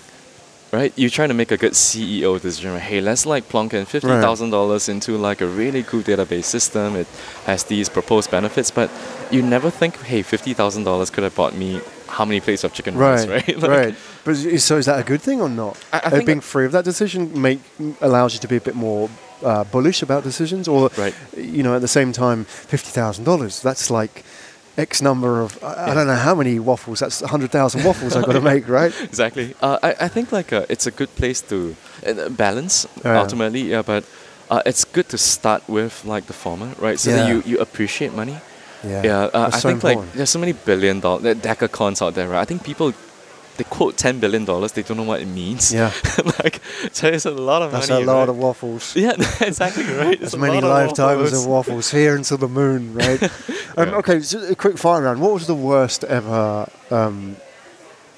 Right, you're trying to make a good CEO decision. Right? Hey, let's like plonk in fifty thousand dollars into like a really cool database system. It has these proposed benefits, but you never think, hey, fifty thousand dollars could have bought me how many plates of chicken rice, Right. right? Like, right. But is- so is that a good thing or not? I- I think being free of that decision make allows you to be a bit more uh, bullish about decisions, or Right. you know, at the same time, fifty thousand dollars. That's like X number of I, I don't know how many waffles. That's hundred thousand waffles I've got to make, right? exactly. Uh, I, I think like uh, it's a good place to uh, balance Yeah. ultimately. Yeah, but uh, it's good to start with like the former, right? So that you, you appreciate money. Yeah. Yeah, uh, I so think like there's so many billion dollar decacons out there, right? I think people they quote ten billion dollars, they don't know what it means. Yeah. like so it's a lot of That's money. a lot right? of waffles. Yeah, exactly right. It's As a many lot of lifetimes of waffles here until the moon, right? um, Yeah. Okay, so a quick fire round. What was the worst ever, um,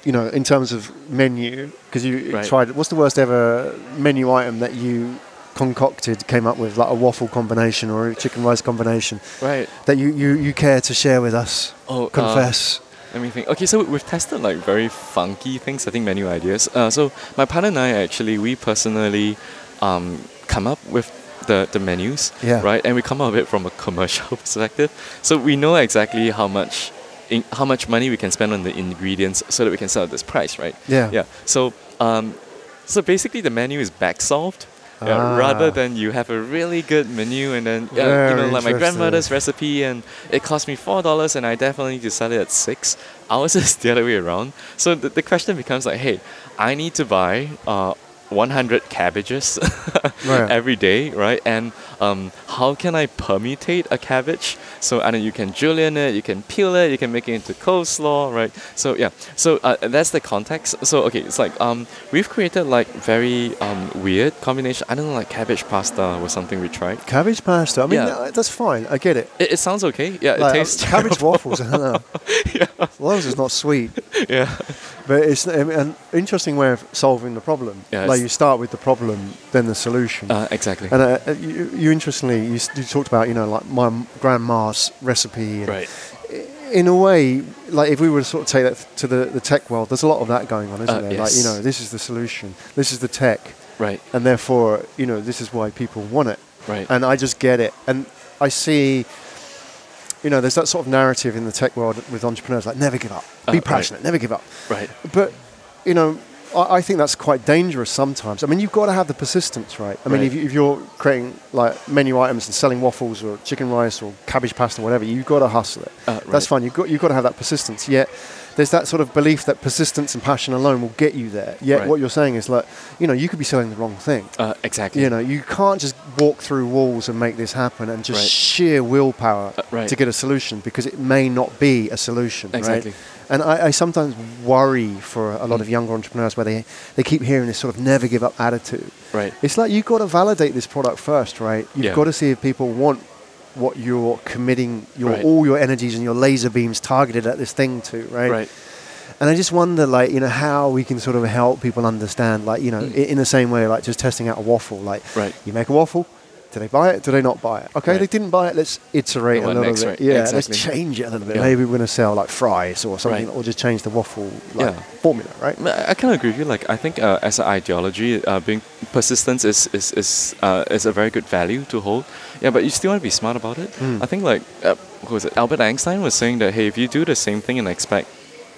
you know, in terms of menu? Because you Right. tried. What's the worst ever menu item that you concocted, came up with, like a waffle combination or a chicken rice combination Right. that you, you, you care to share with us? Oh, uh, Confess. Let me think. Okay, so we've tested like very funky things. I think menu ideas. Uh, so my partner and I actually we personally um, come up with the, the menus, Yeah. right? And we come up with it from a commercial perspective. So we know exactly how much in, how much money we can spend on the ingredients so that we can sell at this price, right? Yeah. Yeah. So um, so basically the menu is back solved. Yeah, Ah. rather than you have a really good menu and then yeah, you know like my grandmother's recipe and it cost me four dollars and I definitely need to sell it at six. Ours is the other way around. So the, the question becomes like, hey, I need to buy uh, 100 cabbages Right. every day, right? And um, how can I permutate a cabbage? So and then you can julienne it, you can peel it, you can make it into coleslaw, right? So yeah, so uh, that's the context. So okay, it's like um, we've created like very um, weird combination. I don't know, like cabbage pasta was something we tried. Cabbage pasta. I mean, Yeah. uh, that's fine. I get it. It, it sounds okay. Yeah, Like, it uh, tastes cabbage terrible. waffles. I don't know. As long as it's not sweet. yeah. But it's I mean, an interesting way of solving the problem. Yeah, like you start with the problem, then the solution. Uh, exactly. and uh, uh, you, you interestingly, you, you talked about you know like my grandma's recipe. Right. In a way, like if we were to sort of take that to the, the tech world, there's a lot of that going on, isn't Uh, there? Like you know, this is the solution, this is the tech, Right. and therefore you know this is why people want it. Right. And I just get it, and I see. You know, there's that sort of narrative in the tech world with entrepreneurs, like never give up, Uh, be right. passionate, never give up. right. But you know, I, I think that's quite dangerous sometimes. I mean, you've got to have the persistence, right? I mean, Right. if, if you're creating like menu items and selling waffles or chicken rice or cabbage pasta, or whatever, you've got to hustle it. Uh, That's fine. You've got you've got to have that persistence. Yet there's that sort of belief that persistence and passion alone will get you there. Yet Right. what you're saying is like, you know, you could be selling the wrong thing. Uh, exactly. You know, you can't just walk through walls and make this happen and just Right. sheer willpower Uh, right. to get a solution because it may not be a solution. Exactly. Right? And I, I sometimes worry for a lot of Mm. younger entrepreneurs where they, they keep hearing this sort of never give up attitude. Right. It's like you've got to validate this product first, right? You've Yeah. got to see if people want what you're committing your Right. all your energies and your laser beams targeted at this thing to, right? Right. And I just wonder, like, you know, how we can sort of help people understand, like, you know, Mm. in the same way, like, just testing out a waffle. Like, Right. you make a waffle, do they buy it? Do they not buy it? Okay, Right. they didn't buy it. Let's iterate a little bit. Yeah, Exactly. let's change it a little bit. Yeah. Maybe we're going to sell like fries or something, Right. or just change the waffle like Yeah. formula, right? I, I kind of agree with you. Like, I think uh, as an ideology, uh, being persistence is is is uh, is a very good value to hold. Yeah, but you still want to be smart about it. Mm. I think like uh, who was it? Albert Einstein was saying that hey, if you do the same thing and expect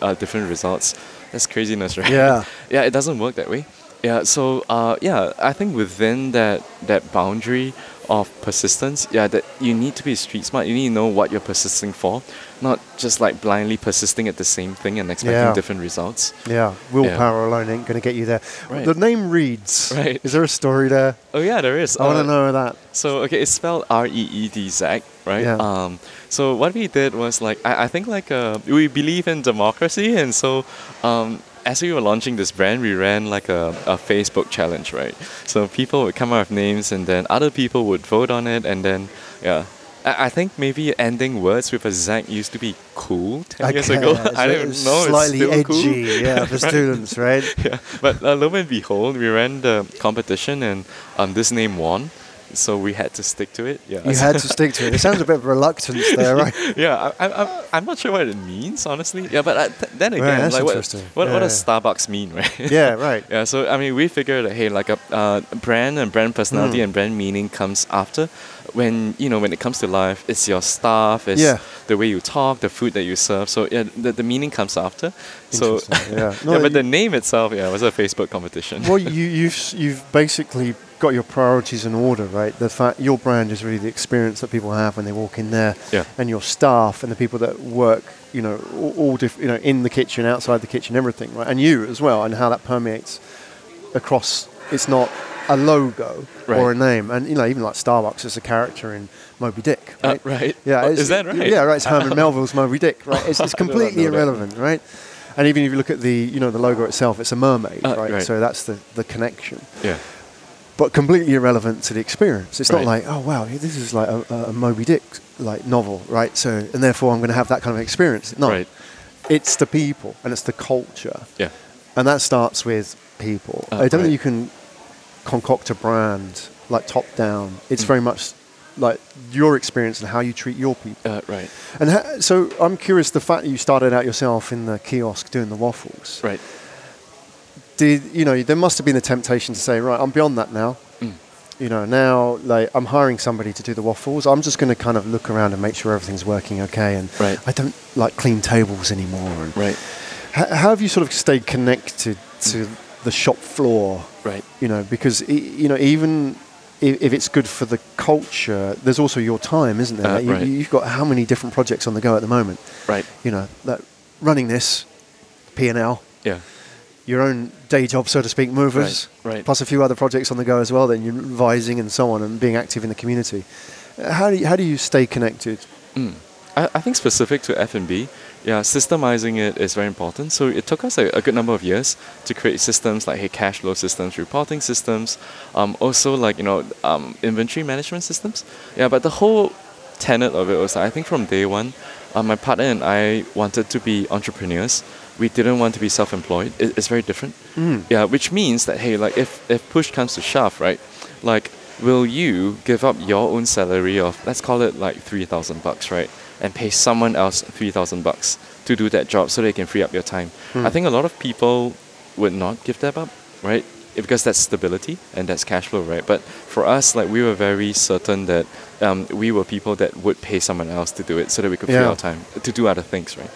uh, different results, that's craziness, right? Yeah. yeah, it doesn't work that way. Yeah, so uh, yeah, I think within that that boundary of persistence, yeah, that you need to be street smart. You need to know what you're persisting for, not just like blindly persisting at the same thing and expecting Yeah. different results. Yeah, willpower alone ain't going to get you there. Right. The name Reedz. Right. Is there a story there? Oh yeah, there is. I want Uh, to know that. So okay, it's spelled R E E D Z, right? Yeah. Um, so what we did was like I, I think like uh, we believe in democracy, and so um, as we were launching this brand, we ran like a, a Facebook challenge, right? So people would come up with names, and then other people would vote on it, and then yeah. I, I think maybe ending words with a Z used to be cool ten I years ago. I don't know. Slightly it's edgy, cool. yeah, for students, right? yeah, but uh, lo and behold, we ran the competition and um, this name won, so we had to stick to it. Yeah, You had to stick to it. It sounds a bit of reluctance there, right? yeah, I, I, I'm, I'm not sure what it means, honestly. Yeah, but uh, th- then again, that's like what, what, what Yeah, does Starbucks mean, right? Yeah, right. Yeah, so I mean, we figured that hey, like a uh, brand and brand personality Mm. and brand meaning comes after. When you know, when it comes to life, it's your staff, it's Yeah. the way you talk, the food that you serve. So yeah, the, the meaning comes after. So yeah. No, yeah, but the name itself, yeah, was a Facebook competition. Well, you, you've you've basically got your priorities in order, right? The fact your brand is really the experience that people have when they walk in there, Yeah. and your staff and the people that work, you know, all, all diff- you know, in the kitchen, outside the kitchen, everything, right? And you as well, and how that permeates across. It's not a logo or a name, and you know, even like Starbucks is a character in Moby Dick, Uh, right? right. Yeah, Oh, is that right? Yeah, right. It's Herman Melville's Moby Dick, right? It's, it's I did not completely know that. irrelevant, right? And even if you look at the, you know, the logo itself, it's a mermaid, Uh, right? right. So that's the, the connection, Yeah. But completely irrelevant to the experience. It's not like, oh wow, this is like a, a Moby Dick like novel, right? So and therefore I'm going to have that kind of experience. No, Right. it's the people and it's the culture, Yeah. and that starts with people. Uh, I don't right. think you can concoct a brand like top down. It's Mm. very much like your experience and how you treat your people. Uh, right. And ha- so I'm curious, the fact that you started out yourself in the kiosk doing the waffles, Right. Did you know there must have been a temptation to say, right, I'm beyond that now. Mm. You know, now like I'm hiring somebody to do the waffles. I'm just going to kind of look around and make sure everything's working okay. And Right. I don't like clean tables anymore. And Right. h- how have you sort of stayed connected to the shop floor? Right. You know, because e- you know even. If it's good for the culture, there's also your time, isn't there? Uh, Like, you, right. You've got how many different projects on the go at the moment? Right. you know, that running this P and L, Yeah. Your own day job, so to speak, movers, Right, right. plus a few other projects on the go as well. Then you're advising and so on, and being active in the community. Uh, How do you, how do you stay connected? Mm. I, I think specific to F&B, yeah, systemizing it is very important. So it took us a, a good number of years to create systems like hey, cash flow systems, reporting systems, um, also like you know um, inventory management systems. Yeah, but the whole tenet of it was I think from day one, uh, my partner and I wanted to be entrepreneurs. We didn't want to be self-employed. It, it's very different. Mm. Yeah, which means that hey, like if if push comes to shove, right? Like, will you give up your own salary of let's call it like three thousand bucks, right? And pay someone else three thousand bucks to do that job so they can free up your time. Hmm. I think a lot of people would not give that up, right? Because that's stability and that's cash flow, right? But for us, like we were very certain that um, we were people that would pay someone else to do it so that we could free Yeah. our time to do other things, right?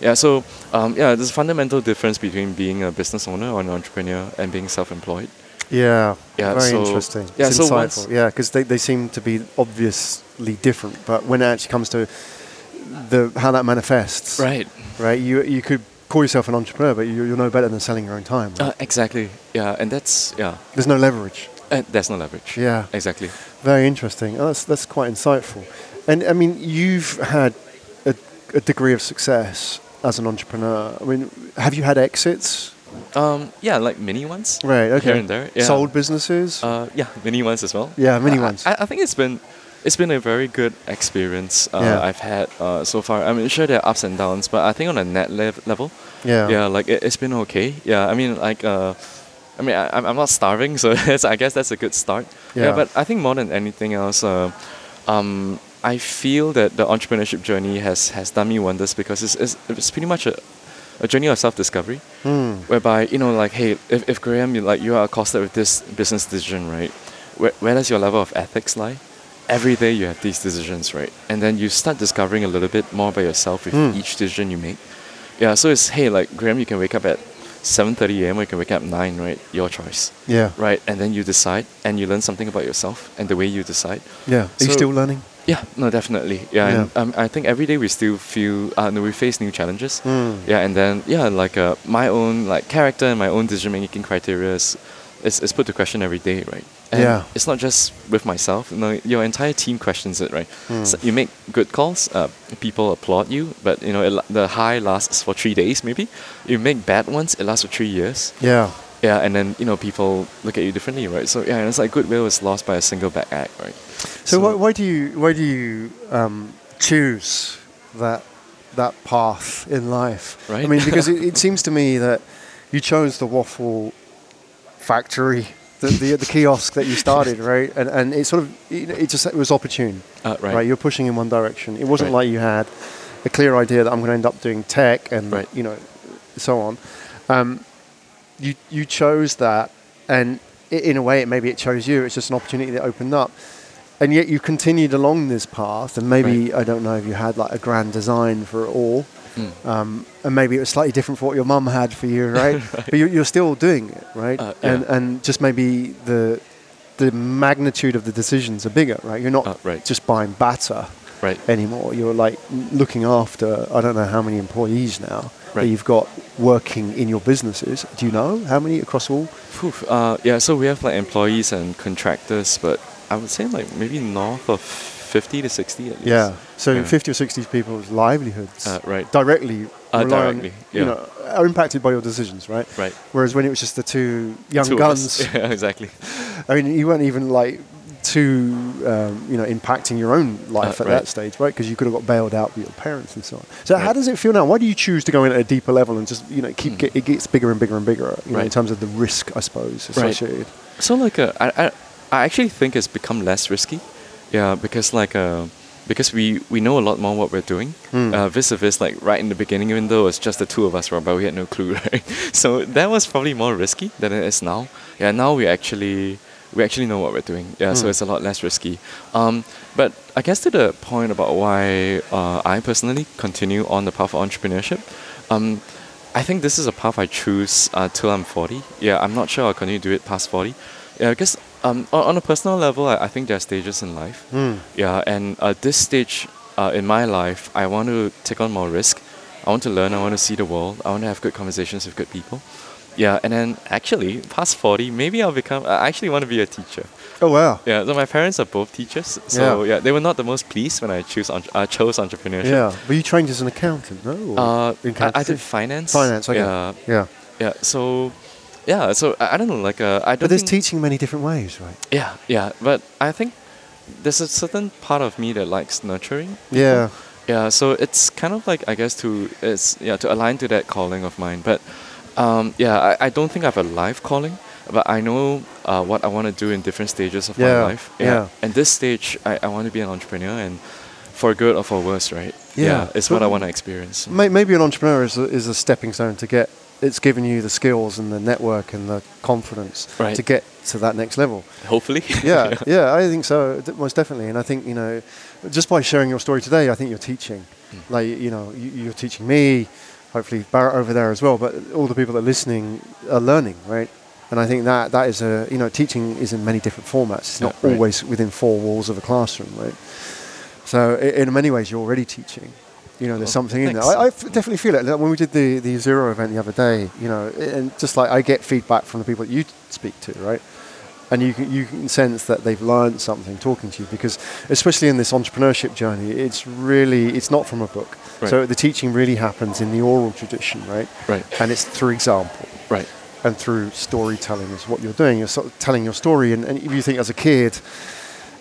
Yeah, so um, yeah, there's a fundamental difference between being a business owner or an entrepreneur and being self-employed. Yeah, Yeah, very so- interesting. yeah, it's so insightful. yeah, because they, they seem to be obviously different, but when it actually comes to the how that manifests, Right. right? You you could call yourself an entrepreneur, but you, you're no better than selling your own time. right? Uh, exactly. Yeah, and that's yeah. There's no leverage. Uh, there's no leverage. Yeah. Exactly. Very interesting. Oh, that's that's quite insightful. And I mean, you've had a, a degree of success as an entrepreneur. I mean, have you had exits? Um, yeah, like mini ones. Right. Okay. Here and there. Yeah. Sold businesses. Uh, yeah, mini ones as well. yeah, mini I- ones. I, I think it's been it's been a very good experience uh, Yeah. I've had uh, so far. I mean, sure there are ups and downs, but I think on a net lev- level, yeah. yeah, like it, it's been okay. Yeah, I mean, like, uh, I mean, I, I'm not starving, so I guess that's a good start. Yeah. but I think more than anything else, uh, um, I feel that the entrepreneurship journey has has done me wonders because it's it's, it's pretty much a a journey of self-discovery Hmm. whereby you know like hey if, if graham you like you are accosted with this business decision right where, where does your level of ethics lie every day you have these decisions right and then you start discovering a little bit more about yourself with Mm. each decision you make yeah so it's hey like graham you can wake up at 7.30 a.m or you can wake up at 9 right your choice Yeah. right and then you decide and you learn something about yourself and the way you decide Yeah. Are you still learning? Yeah no definitely yeah, and um, i think every day we still feel uh, no, we face new challenges Hmm. yeah, and then yeah, like uh, my own like character and my own decision making criteria is, is, is put to question every day, right? And Yeah. it's not just with myself. You know, your entire team questions it, right? Hmm. So you make good calls, uh, people applaud you, but you know it, the high lasts for three days maybe. You make bad ones, it lasts for three years. Yeah. Yeah, and then you know people look at you differently, right? So yeah, and it's like goodwill is lost by a single bad act, right? So, why, why do you why do you um, choose that that path in life? Right. I mean, because it, it seems to me that you chose the waffle factory, the the, the kiosk that you started, right? And and it sort of it, it just it was opportune, Uh, right. You're pushing in one direction. It wasn't Right. like you had a clear idea that I'm going to end up doing tech and Right. you know so on. Um, you you chose that, and in a way, it maybe it chose you. It's just an opportunity that opened up, and yet you continued along this path. And maybe I don't know if you had like a grand design for it all, Mm. um, and maybe it was slightly different for what your mum had for you, right? But you, you're still doing it, right? Uh, yeah. And and just maybe the the magnitude of the decisions are bigger, right? You're not Uh, right. just buying batter Right. anymore. You're like looking after I don't know how many employees now that you've got working in your businesses. Do you know how many across all? Uh, yeah, so we have like employees and contractors, but I would say like maybe north of 50 to 60 at least. Yeah. So Yeah. 50 or 60 people's livelihoods Uh, right. directly, Uh, rely on- directly, you yeah. know, are impacted by your decisions, right? Right. Whereas when it was just the two young Two guns, Yeah, exactly. I mean, you weren't even like too, um, you know, impacting your own life Uh, at right. that stage, right? Because you could have got bailed out by your parents and so on. So how does it feel now? Why do you choose to go in at a deeper level and just, you know, keep Mm. get, it gets bigger and bigger and bigger, you know, in terms of the risk, I suppose, Right. associated. So like uh, I, I actually think it's become less risky. Yeah, because like uh, because we, we know a lot more what we're doing. Mm. Uh, vis a vis like right in the beginning, even though it's just the two of us, right, but we had no clue, right? So that was probably more risky than it is now. Yeah, now we actually we actually know what we're doing. Yeah, so Mm. it's a lot less risky. Um, but I guess to the point about why uh, I personally continue on the path of entrepreneurship. Um, I think this is a path I choose uh, till I'm 40. Yeah, I'm not sure I'll continue to do it past 40. Yeah, because um, on, on a personal level, I, I think there are stages in life. Mm. Yeah, and at this stage uh, in my life, I want to take on more risk. I want to learn. I want to see the world. I want to have good conversations with good people. Yeah, and then actually, past 40, maybe I'll become. I actually want to be a teacher. Oh, wow. Yeah, so my parents are both teachers. So Yeah. yeah, they were not the most pleased when I choose entre- uh, chose entrepreneurship. Yeah. Were you trained as an accountant, no? Uh, I, I did finance. Finance, okay. Yeah, Yeah. yeah. So, yeah. So I, I don't know. Like, uh, I don't. But there's teaching many different ways, right? Yeah, yeah. But I think there's a certain part of me that likes nurturing. Yeah. Yeah, so it's kind of like I guess to it's yeah to align to that calling of mine. But um, yeah, I, I don't think I have a life calling, but I know uh, what I want to do in different stages of Yeah, my life. yeah. And this stage, I, I want to be an entrepreneur, and for good or for worse, right? Yeah. it's But- what I want to experience. May- Maybe an entrepreneur is a, is a stepping stone to get. It's given you the skills and the network and the confidence Right. to get to that next level. Hopefully. Yeah, yeah, I think so, most definitely. And I think you know, just by sharing your story today, I think you're teaching. Mm. Like you know, you, you're teaching me, hopefully Barrett over there as well. But all the people that are listening are learning, right? And I think that that is a you know, teaching is in many different formats. It's not Yeah, right. always within four walls of a classroom, right? So in many ways, you're already teaching. You know, there's Oh, something in there. I, I, definitely feel it. When we did the, the Zero event the other day, you know, and just like I get feedback from the people that you speak to, right? And you can, you can sense that they've learned something talking to you because, especially in this entrepreneurship journey, it's really, it's not from a book. Right. So the teaching really happens in the oral tradition, right? Right. And it's through example Right. and through storytelling is what you're doing. You're sort of telling your story. And, and if you think as a kid,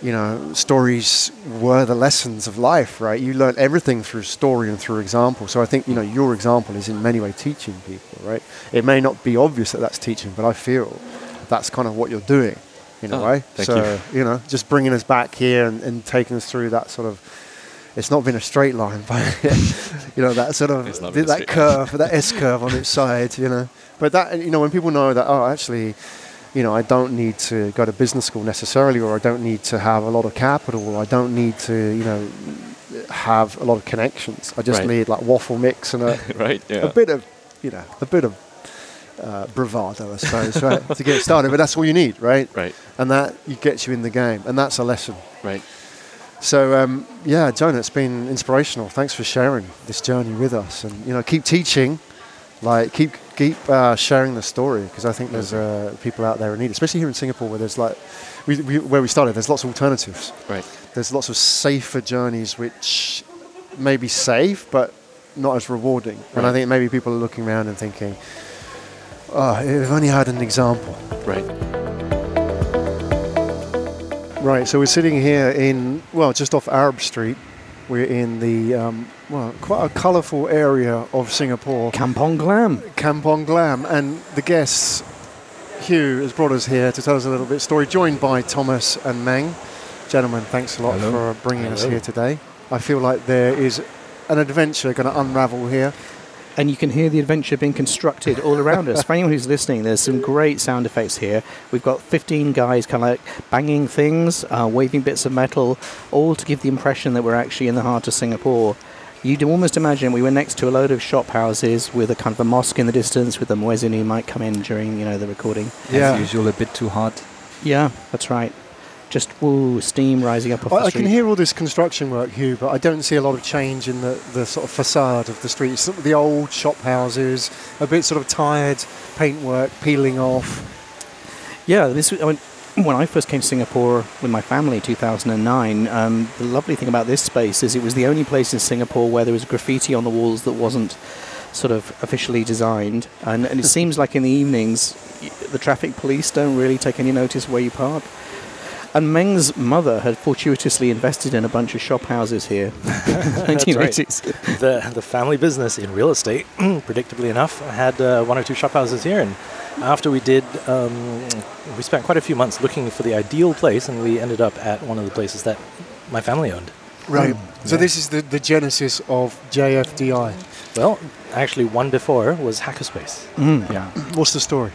you know, stories were the lessons of life, right? You learn everything through story and through example. So I think, you know, your example is in many ways teaching people, right? It may not be obvious that that's teaching, but I feel that's kind of what you're doing in a Oh, way. thank so, you. know, just bringing us back here and, and taking us through that sort of, it's not been a straight line, but, you know, that sort of, It's not been a that curve, that S curve on its side, you know. But that, you know, when people know that, oh, actually, you know, I don't need to go to business school necessarily, or I don't need to have a lot of capital, or I don't need to, you know, have a lot of connections. I just Right. need like waffle mix and a, right. Yeah. a bit of, you know, a bit of uh, bravado, I suppose, right, to get started. But that's all you need, right? Right. And that gets you in the game, and that's a lesson. Right. So um, yeah, Jonah, it's been inspirational. Thanks for sharing this journey with us, and you know, keep teaching, like keep keep uh, sharing the story because I think there's uh, people out there in need, especially here in Singapore where there's like we, we, where we started. There's lots of alternatives. Right. There's lots of safer journeys which may be safe but not as rewarding. And I think maybe people are looking around and thinking, Ah, if only I had an example. Right. Right, so we're sitting here in, well, just off Arab Street. We're in the, um, well, quite a colourful area of Singapore, Kampong Glam. Kampong Glam. And the guests, Hugh has brought us here to tell us a little bit story, joined by Thomas and Meng. Gentlemen, thanks a lot Hello. for bringing us here today. I feel like there is an adventure going to unravel here. And you can hear the adventure being constructed all around us. For anyone who's listening, there's some great sound effects here. We've got 15 guys kind of like banging things, uh, waving bits of metal, all to give the impression that we're actually in the heart of Singapore. You'd almost imagine we were next to a load of shop houses with a kind of a mosque in the distance with the muezzin who might come in during, you know, the recording. Yeah. As usual, a bit too hot. Yeah, that's right. Just woo, steam rising up off the I, I can hear all this construction work, Hugh, but I don't see a lot of change in the, the sort of facade of the streets. Sort of The old shop houses, a bit sort of tired paintwork peeling off. Yeah, this I mean, when I first came to Singapore with my family, in 2009. Um, the lovely thing about this space is it was the only place in Singapore where there was graffiti on the walls that wasn't sort of officially designed, and, and it seems like in the evenings the traffic police don't really take any notice where you park. And Meng's mother had fortuitously invested in a bunch of shop houses here. That's right. 1980s. the the family business in real estate, predictably enough, had uh, one or two shop houses here, and after we did, um, we spent quite a few months looking for the ideal place, and we ended up at one of the places that my family owned. Right. So yeah. this is the, the genesis of JFDI. Well, actually, one before was Hackerspace. Mm. Yeah. What's the story?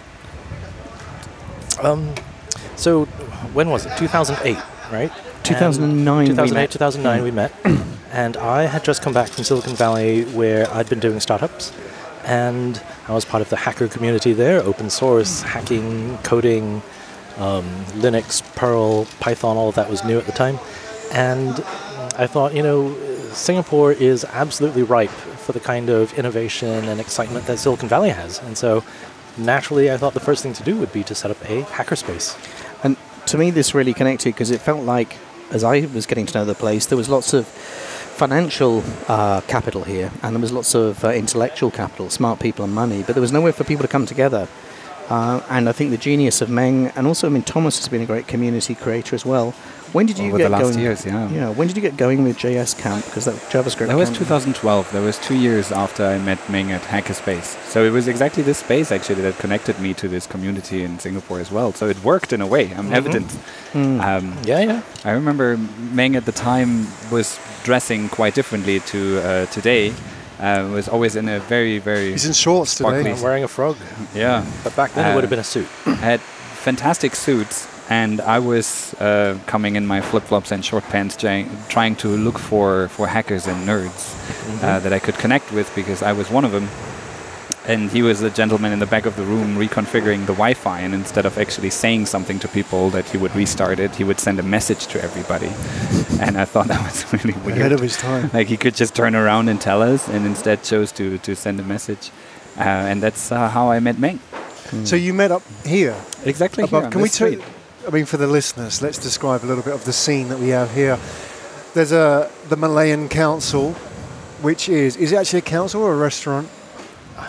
Um, so when was it? 2008, right? 2009 we 2008, met. 2009 we met. and I had just come back from Silicon Valley where I'd been doing startups. And I was part of the hacker community there, open source, hacking, coding, um, Linux, Perl, Python, all of that was new at the time. And I thought, you know, Singapore is absolutely ripe for the kind of innovation and excitement that Silicon Valley has. And so naturally, I thought the first thing to do would be to set up a hackerspace. To me, this really connected because it felt like, as I was getting to know the place, there was lots of financial uh, capital here, and there was lots of uh, intellectual capital, smart people and money, but there was nowhere for people to come together. Uh, and I think the genius of Meng, and also, I mean, Thomas has been a great community creator as well. When did you Over get the last going? years, yeah. Yeah. When did you get going with JS Camp? Because that JavaScript. That was 2012. That was two years after I met Meng at Hackerspace. So it was exactly this space actually that connected me to this community in Singapore as well. So it worked in a way. I'm Mhm. evident. Mm. Um, Yeah, yeah. I remember Meng at the time was dressing quite differently to uh, today. Uh, was always in a very, very He's in shorts Sparkly. today. I'm wearing a frog. yeah. But back then it Uh, would have been a suit. had fantastic suits, and I was uh, coming in my flip flops and short pants, trying, trying to look for, for hackers and nerds uh, that I could connect with because I was one of them. And he was a gentleman in the back of the room reconfiguring the Wi Fi, and instead of actually saying something to people that he would restart it, he would send a message to everybody. and I thought that was really weird. Ahead of his time. like he could just turn around and tell us, and instead chose to, to send a message. Uh, and that's uh, how I met Meng. So you met up here Exactly. above. here Can we street. I mean, for the listeners, let's describe a little bit of the scene that we have here. There's a the Malayan Council, which is is it actually a council or a restaurant?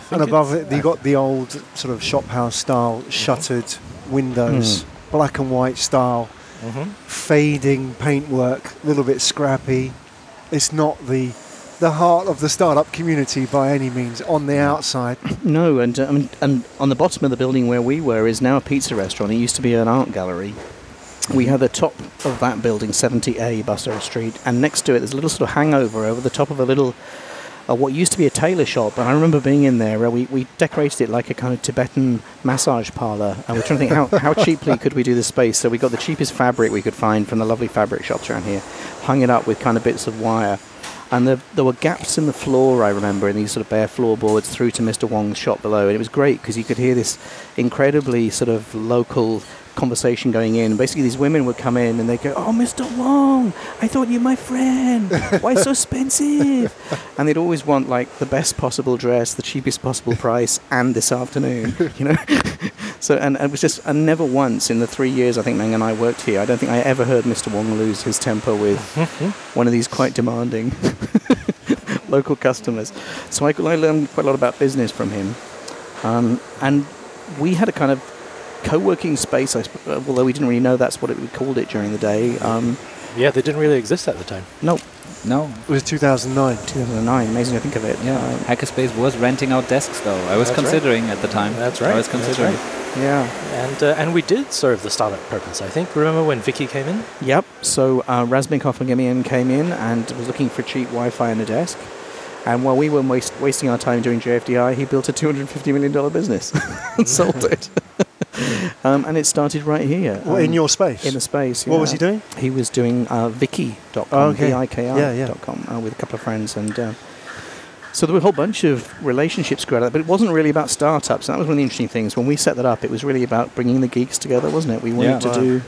And above it, you've got the old sort of shop house style shuttered windows, black and white style, hmm fading paintwork, a little bit scrappy. It's not the the heart of the startup community by any means on the outside. No, and uh, I mean, and on the bottom of the building where we were is now a pizza restaurant. It used to be an art gallery. We had the top of that building, 70A Bussorah Street, and next to it there's a little sort of hangover over the top of a little, uh, what used to be a tailor shop. And I remember being in there. Uh, we, we decorated it like a kind of Tibetan massage parlor, and we're trying to think how, how cheaply could we do this space. So we got the cheapest fabric we could find from the lovely fabric shops around here, hung it up with kind of bits of wire. And there, there were gaps in the floor, I remember, in these sort of bare floorboards through to Mr. Wong's shop below. And it was great because you could hear this incredibly sort of local conversation going in. Basically, these women would come in and they'd go, Oh, Mr. Wong, I thought you were my friend. Why so expensive? and they'd always want like the best possible dress, the cheapest possible price, and this afternoon, you know? so, and, and it was just, and never once in the three years I think Meng and I worked here, I don't think I ever heard Mr. Wong lose his temper with one of these quite demanding local customers. So I, I learned quite a lot about business from him. Um, and we had a kind of co-working space, I uh, although we didn't really know that's what it, we called it during the day. Um, Yeah, they didn't really exist at the time. no, No. It was 2009. 2009. Amazing to think of it. Yeah. Um, Hackerspace was renting out desks though. I was That's right. considering at the time. That's right, I was that's considering. right. yeah. And uh, and we did serve the startup purpose. I think. Remember when Viki came in? Yep. So uh, Razmig Hovaghimian came in and was looking for cheap Wi-Fi on a desk. And while we were waste, wasting our time doing JFDI, he built a $250 million business and sold it. um, and it started right here. Well, in um, your space. in the space. What was he doing? He was doing uh, Viki.com, Oh, okay. V-I-K-I Yeah, yeah. dot com, uh, with a couple of friends. And uh, so there were a whole bunch of relationships grew out of that, but it wasn't really about startups. And that was one of the interesting things. When we set that up, it was really about bringing the geeks together, wasn't it? We wanted Yeah. to Wow. do...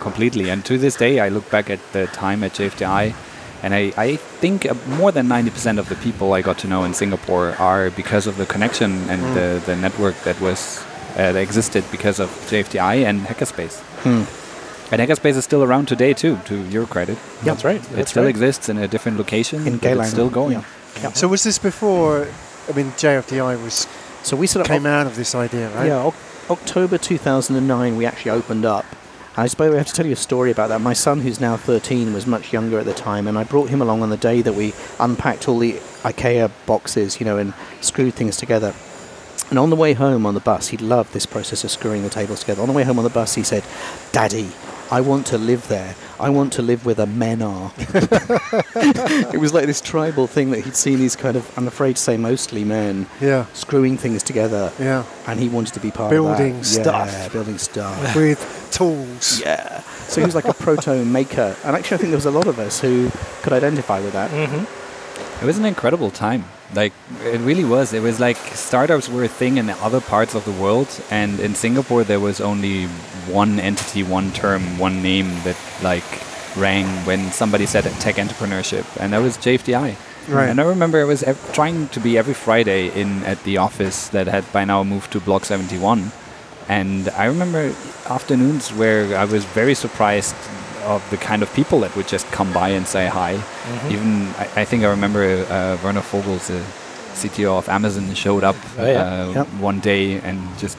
completely. And to this day, I look back at the time at JFDI, and I, I think uh, more than 90% of the people I got to know in Singapore are because of the connection and Mm. the, the network that was uh, that existed because of JFDI and Hackerspace. Hmm. And Hackerspace is still around today too, to your credit. That's right. it still right. exists in a different location, In but it's still going. Yeah. So was this before? I mean, JFDI was So we sort of came out of this idea, right? Yeah, Oc- October 2009, we actually opened up. I suppose I have to tell you a story about that. My son, who's now 13, was much younger at the time, and I brought him along on the day that we unpacked all the IKEA boxes, you know, and screwed things together. And on the way home on the bus, he loved this process of screwing the tables together. On the way home on the bus, he said, Daddy, I want to live there. I want to live where the men are. it was like this tribal thing that he'd seen these kind of, I'm afraid to say, mostly men Yeah. screwing things together Yeah. and he wanted to be part Building of that. Building stuff. Yeah, building stuff. With tools. yeah. So he was like a proto maker, and actually, I think there was a lot of us who could identify with that. hmm It was an incredible time. Like it really was. It was like startups were a thing in other parts of the world, and in Singapore there was only one entity, one term, one name that like rang when somebody said tech entrepreneurship, and that was JFDI. Right. And I remember I was ev- trying to be every Friday in at the office that had by now moved to Block 71, and I remember afternoons where I was very surprised of the kind of people that would just come by and say hi. Mm-hmm. Even I, I think I remember uh, Werner Vogels, the CTO of Amazon, showed up Oh, yeah. uh, Yep. one day and just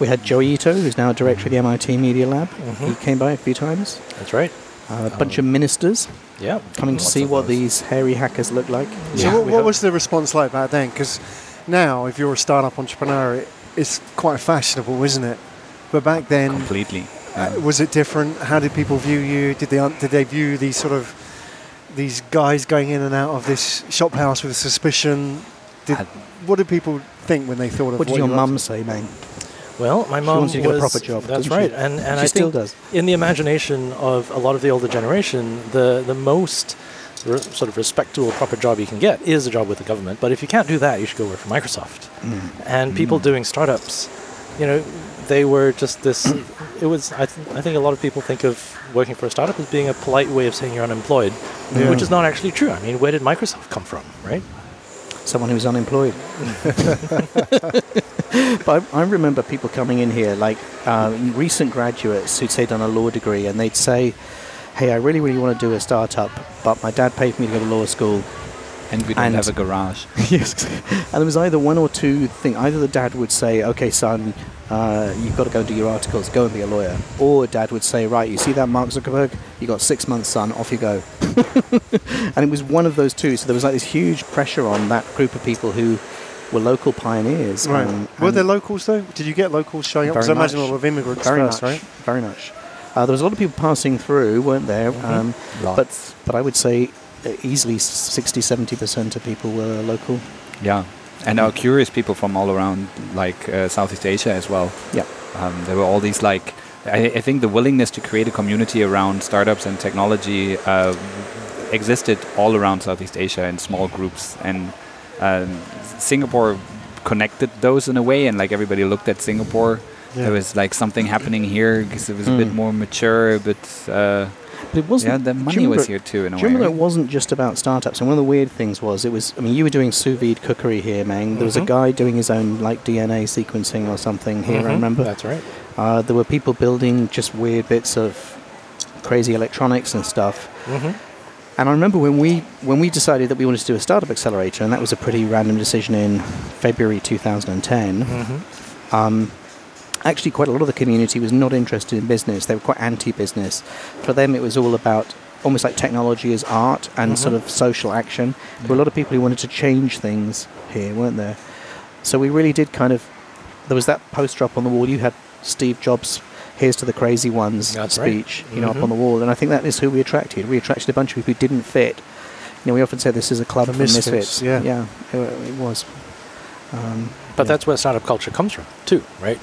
We had Joi Ito, who's now a director of the MIT Media Lab. Mhm. He came by a few times. That's right. Uh, a bunch of ministers Yeah. coming to see what those. these hairy hackers look like. So what, what was the response like back then? Because now, if you're a startup entrepreneur, it, it's quite fashionable, isn't it? But back then, completely. Uh, was it different? How did people view you? Did they did they view these sort of these guys going in and out of this shop house with suspicion? Did, what did people think when they thought of What did what your you mum say, man? Well, my She mom wants you to get a proper job, That's doesn't she? right, and and She I still think does. in the imagination of a lot of the older generation, the the most re- sort of respectable, proper job you can get is a job with the government. But if you can't do that, you should go work for Microsoft. And people doing startups, you know, they were just this. it was. I, th- I think a lot of people think of working for a startup as being a polite way of saying you're unemployed, Yeah. which is not actually true. I mean, where did Microsoft come from, right? Someone who's unemployed. but I, I remember people coming in here, like uh, recent graduates who'd say done a law degree, and they'd say, "Hey, I really, really want to do a startup, but my dad paid for me to go to law school." And we don't And- have a garage. yes. And there was either one or two things. Either the dad would say, "Okay, son, uh, you've got to go and do your articles. Go and be a lawyer," or dad would say, "Right, you see that Mark Zuckerberg? You got six months, son. Off you go." and it was one of those two. So there was like this huge pressure on that group of people who were local pioneers. Right. um, were and there locals though? Did you get locals showing up? Because I Very imagine a much. lot of immigrants very first, much, right? Very much. Uh, there was a lot of people passing through, weren't there? Um, but but I would say easily 60, 70 percent of people were local. Yeah, and are curious people from all around, like uh, Southeast Asia as well. Yeah. Um, there were all these like, I, I think the willingness to create a community around startups and technology uh, existed all around Southeast Asia in small groups, and um, Singapore connected those in a way, and like everybody looked at Singapore. Yeah. There was like something happening here because it was a bit Mm. more mature, a bit. Uh, But it wasn't. yeah, the money was here too in a way. remember right? it wasn't just about startups? And one of the weird things was it was. I mean, you were doing sous vide cookery here, Meng. There was a Mhm. guy doing his own like DNA sequencing or something here. I Mhm, remember. That's right. Uh, there were people building just weird bits of crazy electronics and stuff. hmm And I remember when we when we decided that we wanted to do a startup accelerator, and that was a pretty random decision in February 2010. hmm Um, actually quite a lot of the community was not interested in business. They were quite anti-business. For them, it was all about almost like technology as art and sort of social action. There were a lot of people who wanted to change things here, weren't there? So we really did kind of. There was that poster up on the wall. You had Steve Jobs. Here's to the crazy ones That's right. speech, you know, up Mhm. on the wall, and I think that is who we attracted. We attracted a bunch of people who didn't fit. You know, we often say this is a club The for misfits, misfits. yeah. yeah, it, it was. Um, But yeah. that's where startup culture comes from, too, right?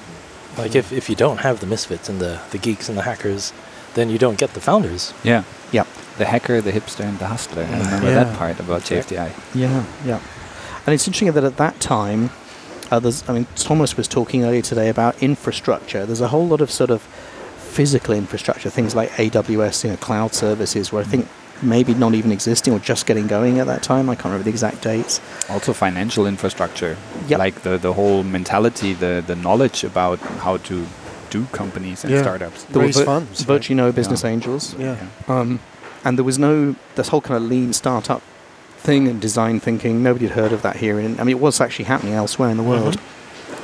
Like if, if you don't have the misfits and the, the geeks and the hackers, then you don't get the founders. Yeah. yeah. The hacker, the hipster, and the hustler. I remember Yeah. that part about JFDI. Yeah, yeah. And it's interesting that at that time, uh, there's, I mean, Thomas was talking earlier today about infrastructure. There's a whole lot of sort of physical infrastructure, things like AWS, you know, cloud services, where I think maybe not even existing or just getting going at that time. I can't remember the exact dates. Also financial infrastructure. Yep. Like the, the whole mentality, the, the knowledge about how to do companies and Yeah. startups. There were Raise vir- funds, right? Virtually no business Yeah. angels. Yeah. Um, and there was no this whole kind of lean startup thing and design thinking. Nobody had heard of that here. In, I mean, it was actually happening elsewhere in the world,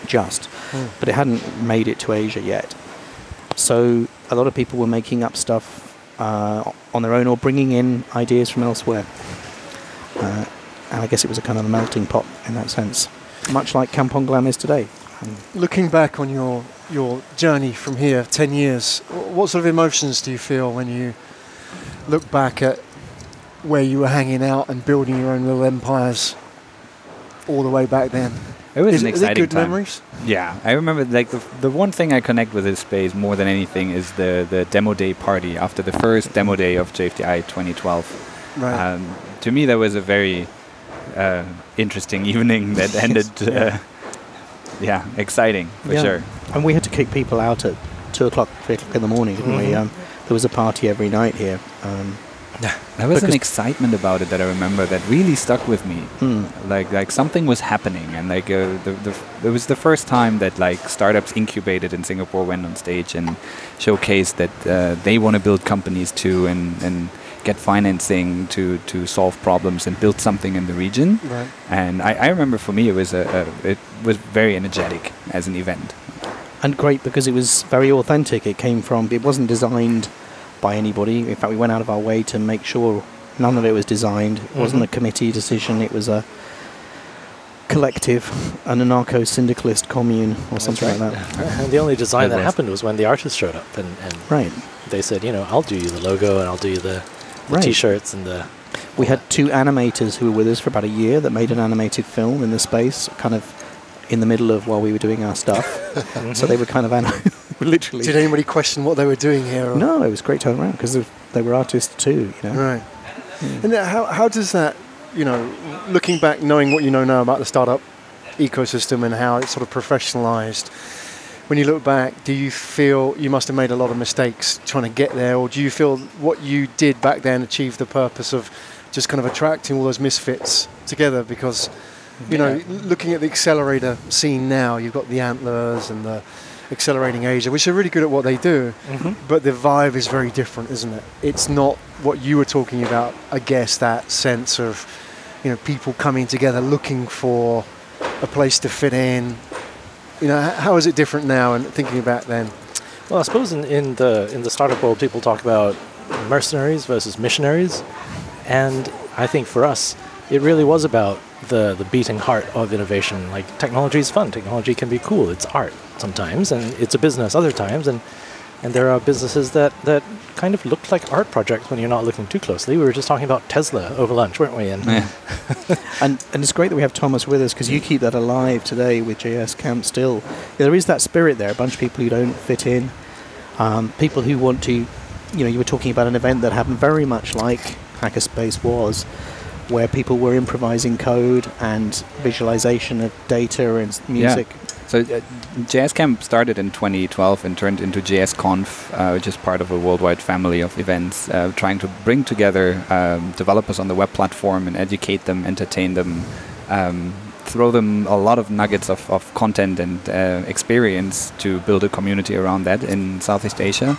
just, Hmm. but it hadn't made it to Asia yet. So a lot of people were making up stuff uh, on their own or bringing in ideas from elsewhere. Uh, and I guess it was a kind of a melting pot in that sense, much like Kampong Glam is today. Looking back on your your journey from here, ten years, what sort of emotions do you feel when you look back at where you were hanging out and building your own little empires all the way back then? It was is, an it- is it exciting good time. memories? Yeah, I remember like the, the one thing I connect with this space more than anything is the, the demo day party after the first demo day of JFDI 2012. Right. Um, to me, that was a very uh, interesting evening that ended. Yeah. Uh, yeah, exciting for Yeah. sure. And we had to kick people out at two o'clock, three o'clock in the morning, didn't we? Mhm. Um, there was a party every night here. Um, There was an excitement about it that I remember that really stuck with me. hmm. Like like something was happening, and like uh, the, the it was the first time that like startups incubated in Singapore went on stage and showcased that uh, they want to build companies too and and get financing to to solve problems and build something in the region. right. And I, I remember for me it was a, a it was very energetic as an event. and great because it was very authentic. It came from. It wasn't designed by anybody. In fact, we went out of our way to make sure none of it was designed. It wasn't mm-hmm. a committee decision. It was a collective, an anarcho-syndicalist commune or something like that. And the only design It that was. happened was when the artist showed up and, and Right. they said, you know, I'll do you the logo and I'll do you the, the Right. t-shirts and the. We had two animators who were with us for about a year that made an animated film in the space, kind of in the middle of while we were doing our stuff. so they were kind of mm-hmm. anim- literally. Did anybody question what they were doing here? or- No, it was great to have around because they were artists too. You know. Right. And how, how does that, you know, looking back, knowing what you know now about the startup ecosystem and how it's sort of professionalized, when you look back, do you feel you must have made a lot of mistakes trying to get there, or do you feel what you did back then achieved the purpose of just kind of attracting all those misfits together? Because, you know, Yeah. l- looking at the accelerator scene now, you've got the Antlers and the Accelerating Asia, which are really good at what they do Mhm. but the vibe is very different, isn't it? It's not what you were talking about. I guess that sense of, you know, people coming together looking for a place to fit in. You know, how is it different now? And thinking back then, Well, I suppose in, in the in the startup world, people talk about mercenaries versus missionaries, and I think for us, it really was about the the beating heart of innovation. Like technology is fun, technology can be cool. It's art sometimes, and it's a business other times, and and there are businesses that that kind of look like art projects when you're not looking too closely. We were just talking about Tesla over lunch, weren't we? And Yeah. And and it's great that we have Thomas with us because you keep that alive today with JS Camp. Still, there is that spirit there. A bunch of people who don't fit in, um, people who want to. You know, you were talking about an event that happened very much like Hackerspace was, where people were improvising code and visualization of data and music. So uh, JS Camp started in 2012 and turned into JS Conf, uh, which is part of a worldwide family of events, uh, trying to bring together um, developers on the web platform and educate them, entertain them, um, throw them a lot of nuggets of, of content and uh, experience to build a community around that in Southeast Asia.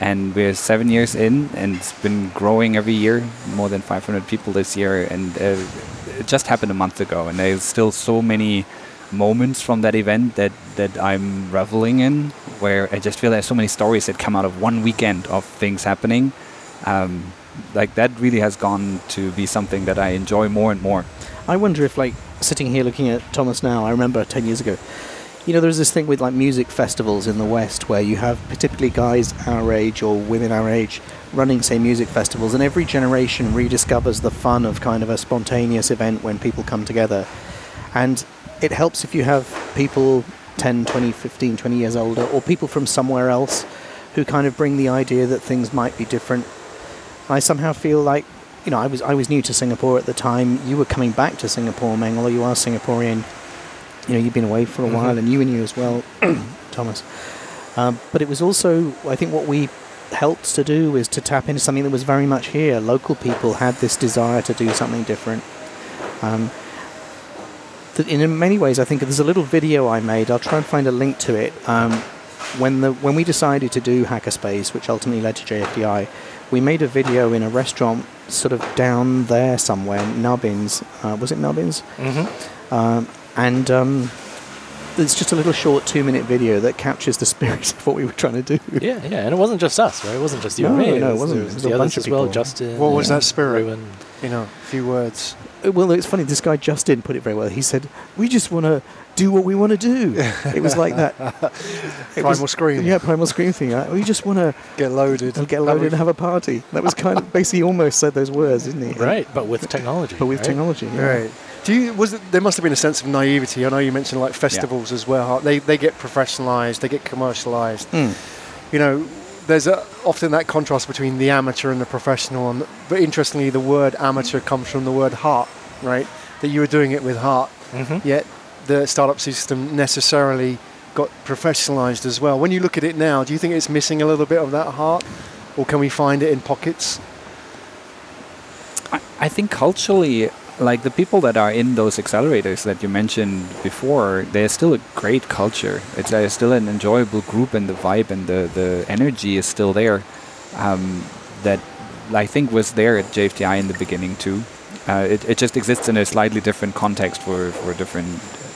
And we're seven years in, and it's been growing every year, more than 500 people this year. And uh, it just happened a month ago, and there's still so many moments from that event that that I'm reveling in, where I just feel there's so many stories that come out of one weekend of things happening. Um, like that really has gone to be something that I enjoy more and more. I wonder if, like, sitting here looking at Thomas now, I remember 10 years ago, you know, there's this thing with like music festivals in the West where you have typically guys our age or women our age running, say, music festivals, and every generation rediscovers the fun of kind of a spontaneous event when people come together. And it helps if you have people 10, 20, 15, 20 years older, or people from somewhere else who kind of bring the idea that things might be different. I somehow feel like, you know, I was I was new to Singapore at the time. You were coming back to Singapore, Meng, although you are Singaporean. You know, you've been away for a while, and you and you as well, Thomas. Um, but it was also, I think, what we helped to do is to tap into something that was very much here. Local people had this desire to do something different. Um, that in many ways, I think there's a little video I made. I'll try and find a link to it. Um, when the when we decided to do Hackerspace, which ultimately led to JFDI, we made a video in a restaurant sort of down there somewhere, Nubbins. Uh, was it Nubbins? Mm-hmm. Um, and um, it's just a little short two-minute video that captures the spirit of what we were trying to do. Yeah, yeah, and it wasn't just us, right? It wasn't just you No, and me. no, it was- wasn't. there It was was the a bunch of as well, people. Justin. What was that spirit? Ruben. You know, a few words. Uh, Well, it's funny. This guy Justin put it very well. He said, "We just want to do what we want to do." it was like that. It Primal was- Scream. Yeah, primal scream thing. Uh, We just want to Get loaded. and get loaded and have a party. That was kind of basically almost said those words, didn't he? Right, but with technology. But with right? technology. Yeah. Right. Do you was it, there must have been a sense of naivety? I know you mentioned like festivals as well. They they get professionalized, they get commercialized. Mm. You know, there's a, often that contrast between the amateur and the professional. And but interestingly, the word amateur comes from the word heart, right? That you were doing it with heart. Mhm. Yet the startup system necessarily got professionalized as well. When you look at it now, do you think it's missing a little bit of that heart, or can we find it in pockets? I, I think culturally, like the people that are in those accelerators that you mentioned before, there's still a great culture. It's uh, still an enjoyable group, and the vibe and the, the energy is still there. Um, that I think was there at JFDI in the beginning too. Uh, it, it just exists in a slightly different context for, for different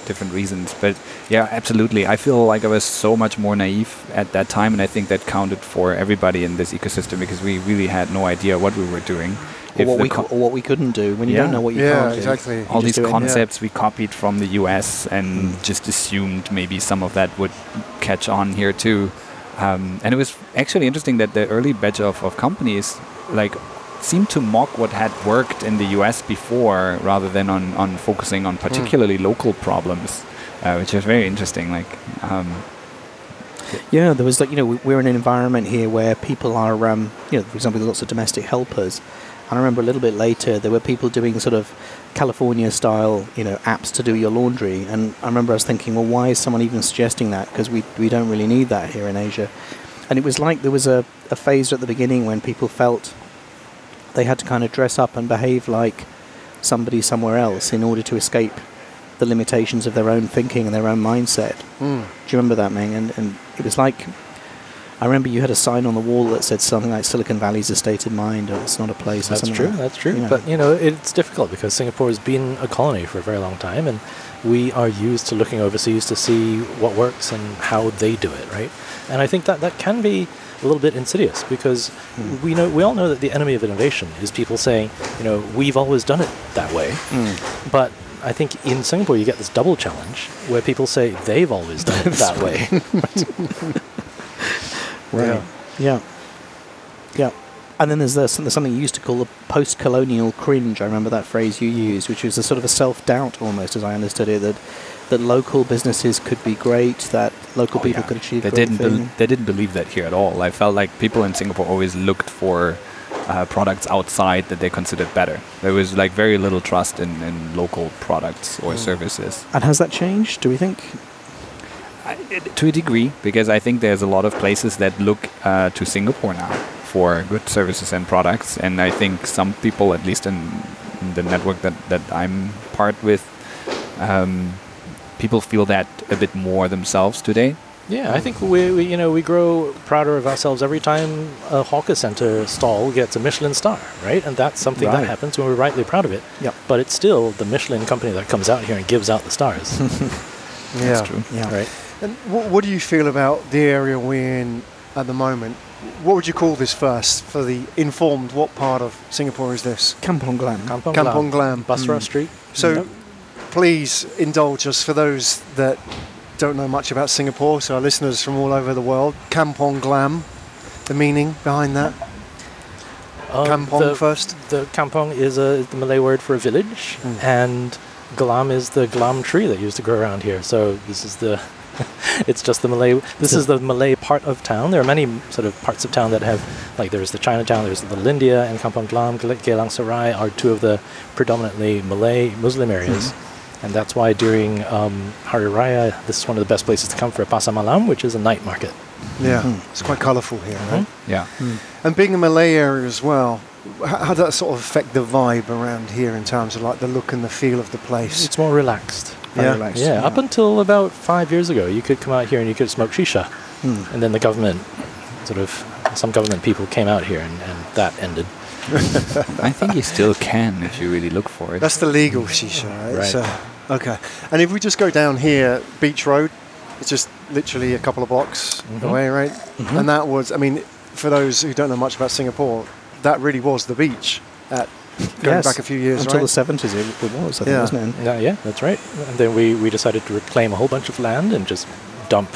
different reasons. But yeah, absolutely. I feel like I was so much more naive at that time, and I think that counted for everybody in this ecosystem because we really had no idea what we were doing. Or what we co- or what we couldn't do when you Yeah. don't know what you yeah, can't do. exactly. All these it, yeah. concepts we copied from the US and just assumed maybe some of that would catch on here too. Um, and it was actually interesting that the early batch of, of companies like seemed to mock what had worked in the US before rather than on, on focusing on particularly local problems, uh, which was very interesting. Like, um, Yeah, there was like you know we- we're in an environment here where people are um, you know for example there's lots of domestic helpers, and I remember a little bit later there were people doing sort of California style you know apps to do your laundry, and I remember I was thinking well why is someone even suggesting that because we we don't really need that here in Asia, and it was like there was a, a phase at the beginning when people felt they had to kind of dress up and behave like somebody somewhere else in order to escape the limitations of their own thinking and their own mindset. Mm. Do you remember that, Meng? And, and it was like, I remember you had a sign on the wall that said something like Silicon Valley's a state of mind or it's not a place. That's true. like. That's true. But you know, it's difficult because Singapore has been a colony for a very long time, and we are used to looking overseas to see what works and how they do it, right? And I think that that can be a little bit insidious because Hmm. we know we all know that the enemy of innovation is people saying, you know, we've always done it that way. Mm. But I think in Singapore you get this double challenge where people say they've always done it that way. Right. Yeah. Yeah. And then there's, this, there's something you used to call the post-colonial cringe. I remember that phrase you used, which was a sort of a self-doubt almost, as I understood it, that that local businesses could be great, that local Oh, people yeah. could achieve they great didn't thing. they didn't believe that here at all. I felt like people in Singapore always looked for uh, products outside that they considered better. There was like very little trust in, in local products or services. And has that changed? Do we think? I, it- to a degree, because I think there's a lot of places that look uh, to Singapore now for good services and products, and I think some people, at least in, in the network that, that I'm part with, um, people feel that a bit more themselves today. Yeah, I think we, we you know we grow prouder of ourselves every time a hawker center stall gets a Michelin star, right? And that's something Right. that happens when we're rightly proud of it. Yep. But it's still the Michelin company that comes out here and gives out the stars. Yeah. That's true. Yeah. Right. And what, what do you feel about the area we're in at the moment? What would you call this first for the informed? What part of Singapore is this? Kampong Glam. Kampong, Kampong Glam. Bussorah Mm. Street. So Yep. please indulge us for those that don't know much about Singapore, so our listeners from all over the world. Kampong Glam, the meaning behind that. Um, Kampong the, first. The kampong is, a, is the Malay word for a village, Mm. and glam is the glam tree that used to grow around here. So this is the, it's just the Malay. This is the Malay part of town. There are many sort of parts of town that have, like there's the Chinatown, there's the India, and Kampong Glam, Gel- Geylang Serai are two of the predominantly Malay Muslim areas. And that's why during um, Hari Raya, this is one of the best places to come for a Pasar Malam, which is a night market. Yeah, Mm. it's quite colourful here, right? Yeah. And being a Malay area as well, how does that sort of affect the vibe around here in terms of like the look and the feel of the place? It's more relaxed. Very Yeah. relaxed, Yeah, up until about five years ago, you could come out here and you could smoke shisha. Hmm. And then the government, sort of, some government people came out here and, and that ended. I think you still can if you really look for it. That's the legal shisha, right? Right. So, okay. And if we just go down here, Beach Road, it's just literally a couple of blocks Mhm. away, right? Mhm. And that was, I mean, for those who don't know much about Singapore, that really was the beach at going Yes. back a few years, Until right? the 70s, it, it was, I think, Yeah. wasn't it? Yeah, yeah, that's right. And then we, we decided to reclaim a whole bunch of land and just dump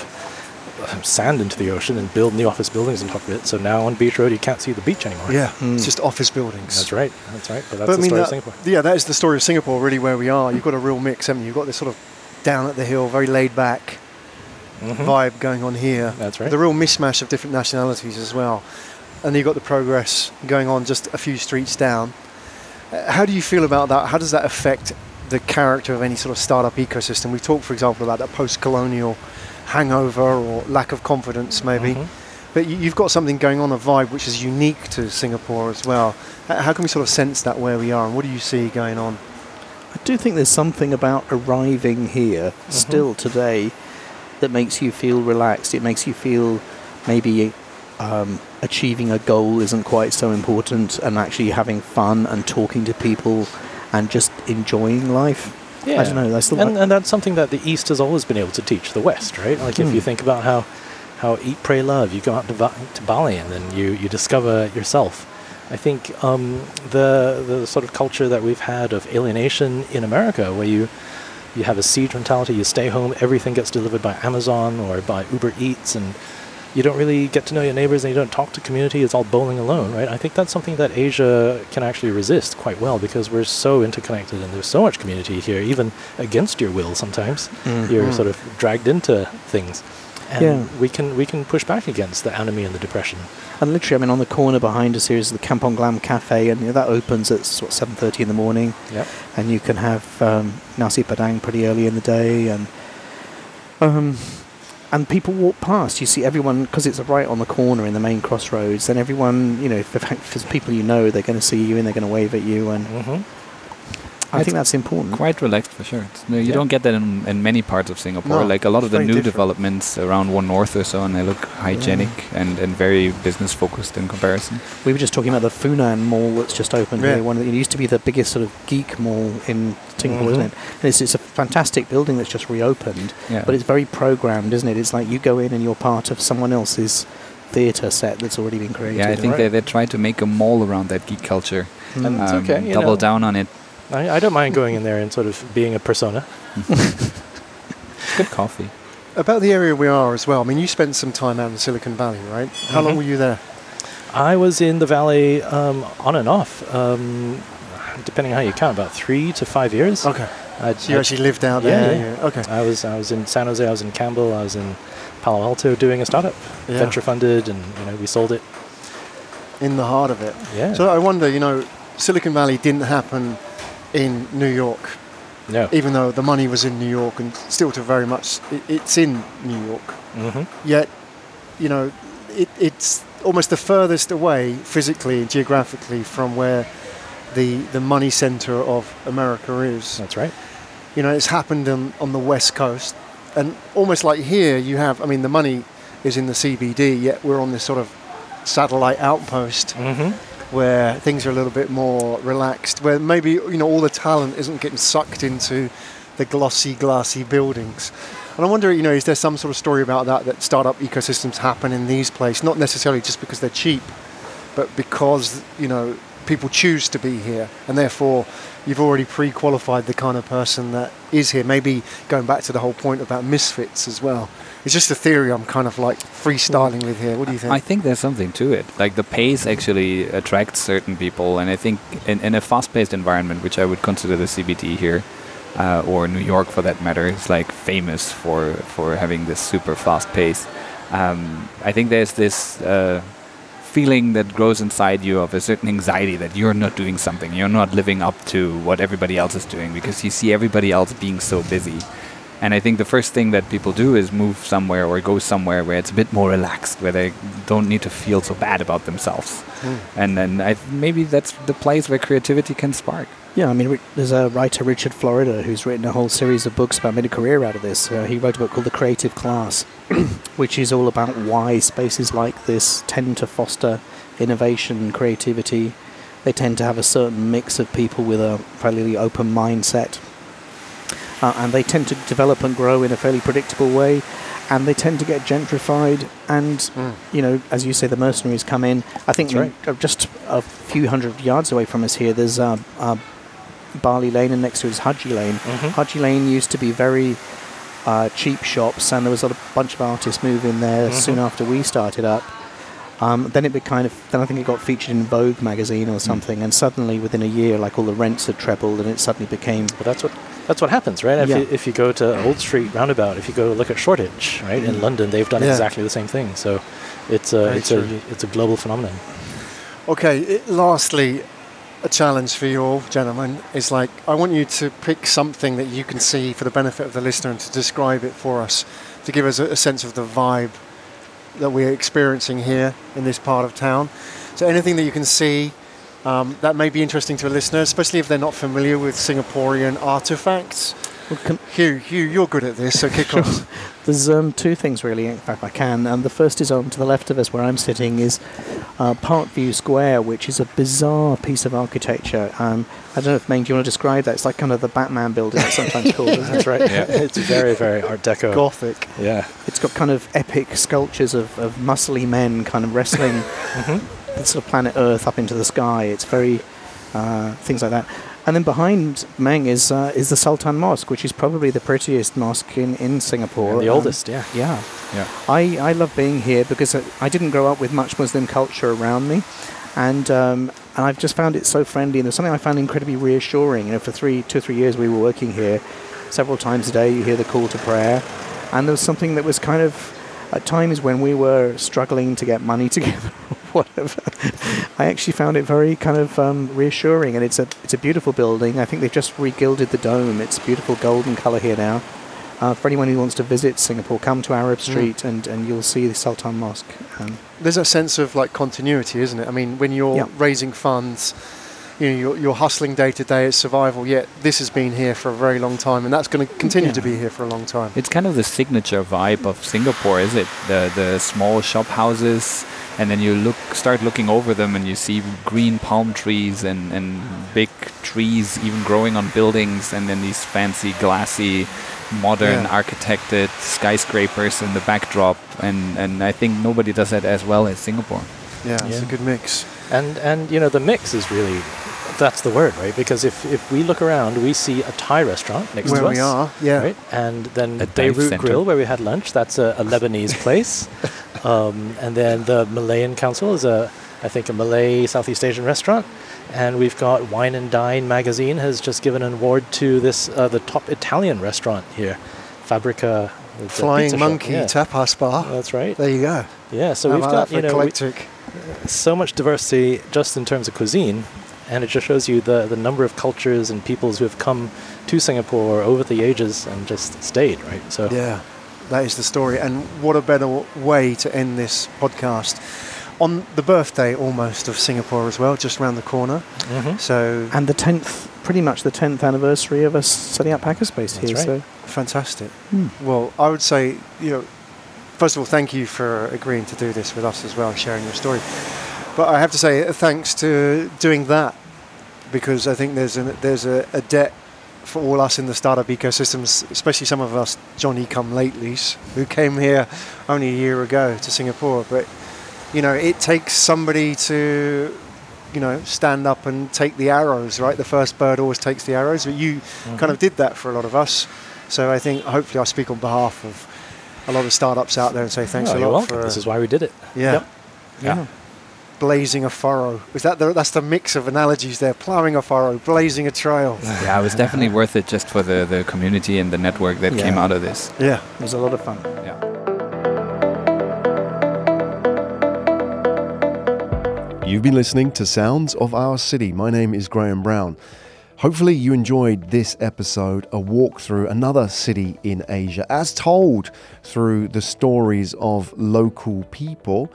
um, sand into the ocean and build new office buildings on top of it. So now on Beach Road, you can't see the beach anymore. yeah, Mm. it's just office buildings. That's right. That's right. But that's But I the mean, story that, of Singapore. yeah, that is the story of Singapore, really, where we are. You've got a real mix, haven't you? You've got this sort of down at the hill, very laid back Mhm. vibe going on here. That's right. The real mishmash of different nationalities as well. And you've got the progress going on just a few streets down. How do you feel about that? How does that affect the character of any sort of startup ecosystem? We talked, for example, about that post colonial hangover or lack of confidence, maybe. Mhm. But you- you've got something going on, a vibe which is unique to Singapore as well. How can we sort of sense that where we are and what do you see going on? I do think there's something about arriving here still today that makes you feel relaxed. It makes you feel maybe um, achieving a goal isn't quite so important and actually having fun and talking to people and just enjoying life. Yeah. I don't know. I still and, and that's something that the East has always been able to teach the West, right? Like if Hmm. you think about how, how eat, pray, love, you go out to, Va- to Bali and then you, you discover yourself. I think um, the the sort of culture that we've had of alienation in America, where you you have a siege mentality, you stay home, everything gets delivered by Amazon or by Uber Eats, and you don't really get to know your neighbors and you don't talk to community. It's all bowling alone, right? I think that's something that Asia can actually resist quite well because we're so interconnected and there's so much community here, even against your will. Sometimes Mm. you're sort of dragged into things, and Yeah. we can we can push back against the enemy and the depression. And literally, I mean, on the corner behind us here is the Kampong Glam Cafe, and you know, that opens at what, 7.30 in the morning. Yep. And you can have um, nasi padang pretty early in the day, and um, and people walk past. You see everyone because it's right on the corner in the main crossroads, and everyone, you know, if, if there's people you know, they're going to see you and they're going to wave at you, and Mm-hmm. I think that's important. Quite relaxed for sure. It's, no, you Yeah. don't get that in, in many parts of Singapore. No, like a lot of the new different. developments around One North or so, and they look hygienic and, and very business focused in comparison. We were just talking about the Funan Mall that's just opened Yeah. here. One of the, it used to be the biggest sort of geek mall in Singapore, Mhm. isn't it? And it's, it's a fantastic building that's just reopened. Yeah. But it's very programmed, isn't it? It's like you go in and you're part of someone else's theatre set that's already been created. yeah, I think Right. they, they try to make a mall around that geek culture. Mm. And- It's um, okay, double know. down on it. I, I don't mind going in there and sort of being a persona. Good coffee. About the area we are as well. I mean, you spent some time out in Silicon Valley, right? How long Mhm. were you there? I was in the valley um, on and off, um, depending on how you count, about three to five years. Okay. I'd- So you I'd- actually lived out Yeah, there? yeah. Okay. I was I was in San Jose, I was in Campbell, I was in Palo Alto doing a startup, Yeah. venture funded, and you know we sold it. In the heart of it. Yeah. So I wonder, you know, Silicon Valley didn't happen in New York, yeah. even though the money was in New York and still to very much, it, it's in New York. hmm Yet, you know, it, it's almost the furthest away physically and geographically from where the, the money center of America is. That's right. You know, it's happened on, on the West Coast. And almost like here, you have, I mean, the money is in the CBD, yet we're on this sort of satellite outpost hmm where things are a little bit more relaxed, where maybe, you know, all the talent isn't getting sucked into the glossy, glassy buildings. And I wonder, you know, is there some sort of story about that that startup ecosystems happen in these places, not necessarily just because they're cheap, but because you know people choose to be here, and therefore you've already pre-qualified the kind of person that is here. Maybe going back to the whole point about misfits as well. It's just a theory I'm kind of like freestyling with here. What do you think? I think there's something to it. Like the pace actually attracts certain people, and I think in, in a fast-paced environment, which I would consider the CBD here, uh, or New York for that matter, is like famous for for having this super fast pace. Um, I think there's this uh, feeling that grows inside you of a certain anxiety that you're not doing something, you're not living up to what everybody else is doing because you see everybody else being so busy. And I think the first thing that people do is move somewhere or go somewhere where it's a bit more relaxed, where they don't need to feel so bad about themselves. Hmm. And then I, maybe that's the place where creativity can spark. Yeah, I mean, there's a writer, Richard Florida, who's written a whole series of books about made a career out of this. Uh, he wrote a book called The Creative Class, which is all about why spaces like this tend to foster innovation and creativity. They tend to have a certain mix of people with a fairly open mindset. Uh, and they tend to develop and grow in a fairly predictable way. And they tend to get gentrified. And, you know, as you say, the mercenaries come in. I think uh, just a few hundred yards away from us here, there's uh, uh, Bali Lane, and next to it is Haji Lane. Mhm. Haji Lane used to be very uh, cheap shops, and there was a bunch of artists move in there soon after we started up. Um, then it be kind of then I think it got featured in Vogue magazine or something, and suddenly within a year, like all the rents had trebled, and it suddenly became But that's what that's what happens, right? If, Yeah. you, if you go to Old Street Roundabout, if you go look at Shoreditch, right in London, they've done Yeah. exactly the same thing. So it's a Very it's true. a it's a global phenomenon. Okay, it, lastly, a challenge for you all, gentlemen, is like I want you to pick something that you can see for the benefit of the listener and to describe it for us, to give us a, a sense of the vibe that we're experiencing here in this part of town. So anything that you can see um, that may be interesting to a listener, especially if they're not familiar with Singaporean artifacts. Well, can, Hugh, Hugh, you're good at this, so kick off. There's um, two things really, in fact, I can. And the first is on to the left of us, where I'm sitting, is uh, Parkview Square, which is a bizarre piece of architecture. Um, I don't know if Meng, do you want to describe that? It's like kind of the Batman building, it's sometimes called. Isn't it? That's right. Yeah. it's very very Art Deco. Gothic. Yeah. It's got kind of epic sculptures of, of muscly men kind of wrestling the sort of planet Earth up into the sky. It's very uh, things like that. And then behind Meng is uh, is the Sultan Mosque, which is probably the prettiest mosque in, in Singapore. And the Um, oldest, yeah. Yeah. Yeah. I, I love being here because I, I didn't grow up with much Muslim culture around me, and um, and I've just found it so friendly. And there's something I found incredibly reassuring. You know, for three two or three years we were working here, several times a day you hear the call to prayer, and there was something that was kind of at times when we were struggling to get money together or whatever. I actually found it very kind of um, reassuring, and it's a it's a beautiful building. I think they've just regilded the dome. It's beautiful golden colour here now. Uh, for anyone who wants to visit Singapore, come to Arab Street and, and you'll see the Sultan Mosque. Um, there's a sense of like continuity, isn't it? I mean, when you're Yeah. raising funds, you know, you're, you're hustling day to day, it's survival. Yet this has been here for a very long time, and that's going to continue to be here for a long time. It's kind of the signature vibe of Singapore, is it? The the small shop houses, and then you look start looking over them, and you see green palm trees and and big trees even growing on buildings, and then these fancy glassy, modern Yeah. architected skyscrapers in the backdrop, and and I think nobody does that as well as Singapore. Yeah, it's a good mix. And and you know the mix is really that's the word, right? Because if, if we look around, we see a Thai restaurant next Where to we us. are, yeah. Right? And then A Beirut dive center. Grill, where we had lunch, that's a, a Lebanese place. Um, and then the Malayan Council is a, I think, a Malay Southeast Asian restaurant. And we've got Wine and Dine magazine has just given an award to this uh, the top Italian restaurant here, Fabrica. it's Flying Monkey yeah. Tapas Bar. That's right. there you go. Yeah, so How we've got that you know we- eclectic. So much diversity just in terms of cuisine, and it just shows you the, the number of cultures and peoples who have come to Singapore over the ages and just stayed, right? So Yeah, that is the story. And what a better way to end this podcast on the birthday almost of Singapore as well, just around the corner. Mhm. So and the 10th, pretty much the 10th anniversary of us setting up Hackerspace That's here. right. So fantastic. Hmm. Well, I would say, you know, first of all, thank you for agreeing to do this with us as well, sharing your story. But I have to say, thanks to doing that, because I think there's a, there's a, a debt for all us in the startup ecosystems, especially some of us Johnny come latelys who came here only a year ago to Singapore. But you know, it takes somebody to you know stand up and take the arrows. Right, the first bird always takes the arrows. But you mm-hmm. kind of did that for a lot of us. So I think hopefully I speak on behalf of a lot of startups out there and say thanks Oh, a you're lot welcome. for This is why we did it. yeah. Yep. yeah. Blazing a furrow. Is that the, that's the mix of analogies there? Plowing a furrow, blazing a trail. Yeah, it was definitely worth it just for the, the community and the network that came out of this. Yeah. It was a lot of fun. Yeah. You've been listening to Sounds of Our City. My name is Graham Brown. Hopefully, you enjoyed this episode, a walk through another city in Asia, as told through the stories of local people.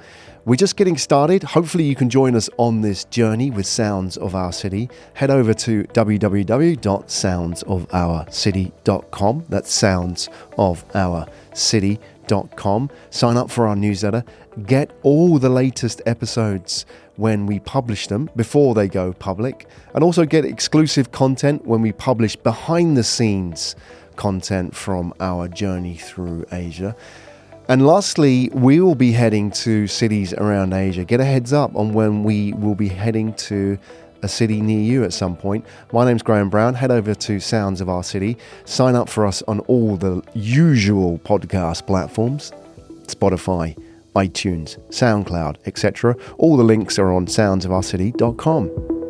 We're just getting started. Hopefully, you can join us on this journey with Sounds of Our City. Head over to www.soundsofourcity.com. That's Sounds of Our City.com. Sign up for our newsletter. Get all the latest episodes when we publish them before they go public, and also get exclusive content when we publish behind the scenes content from our journey through Asia. And lastly, we will be heading to cities around Asia. Get a heads up on when we will be heading to a city near you at some point. My name's Graham Brown. Head over to Sounds of Our City. Sign up for us on all the usual podcast platforms Spotify, iTunes, SoundCloud, etc. All the links are on soundsofourcity.com.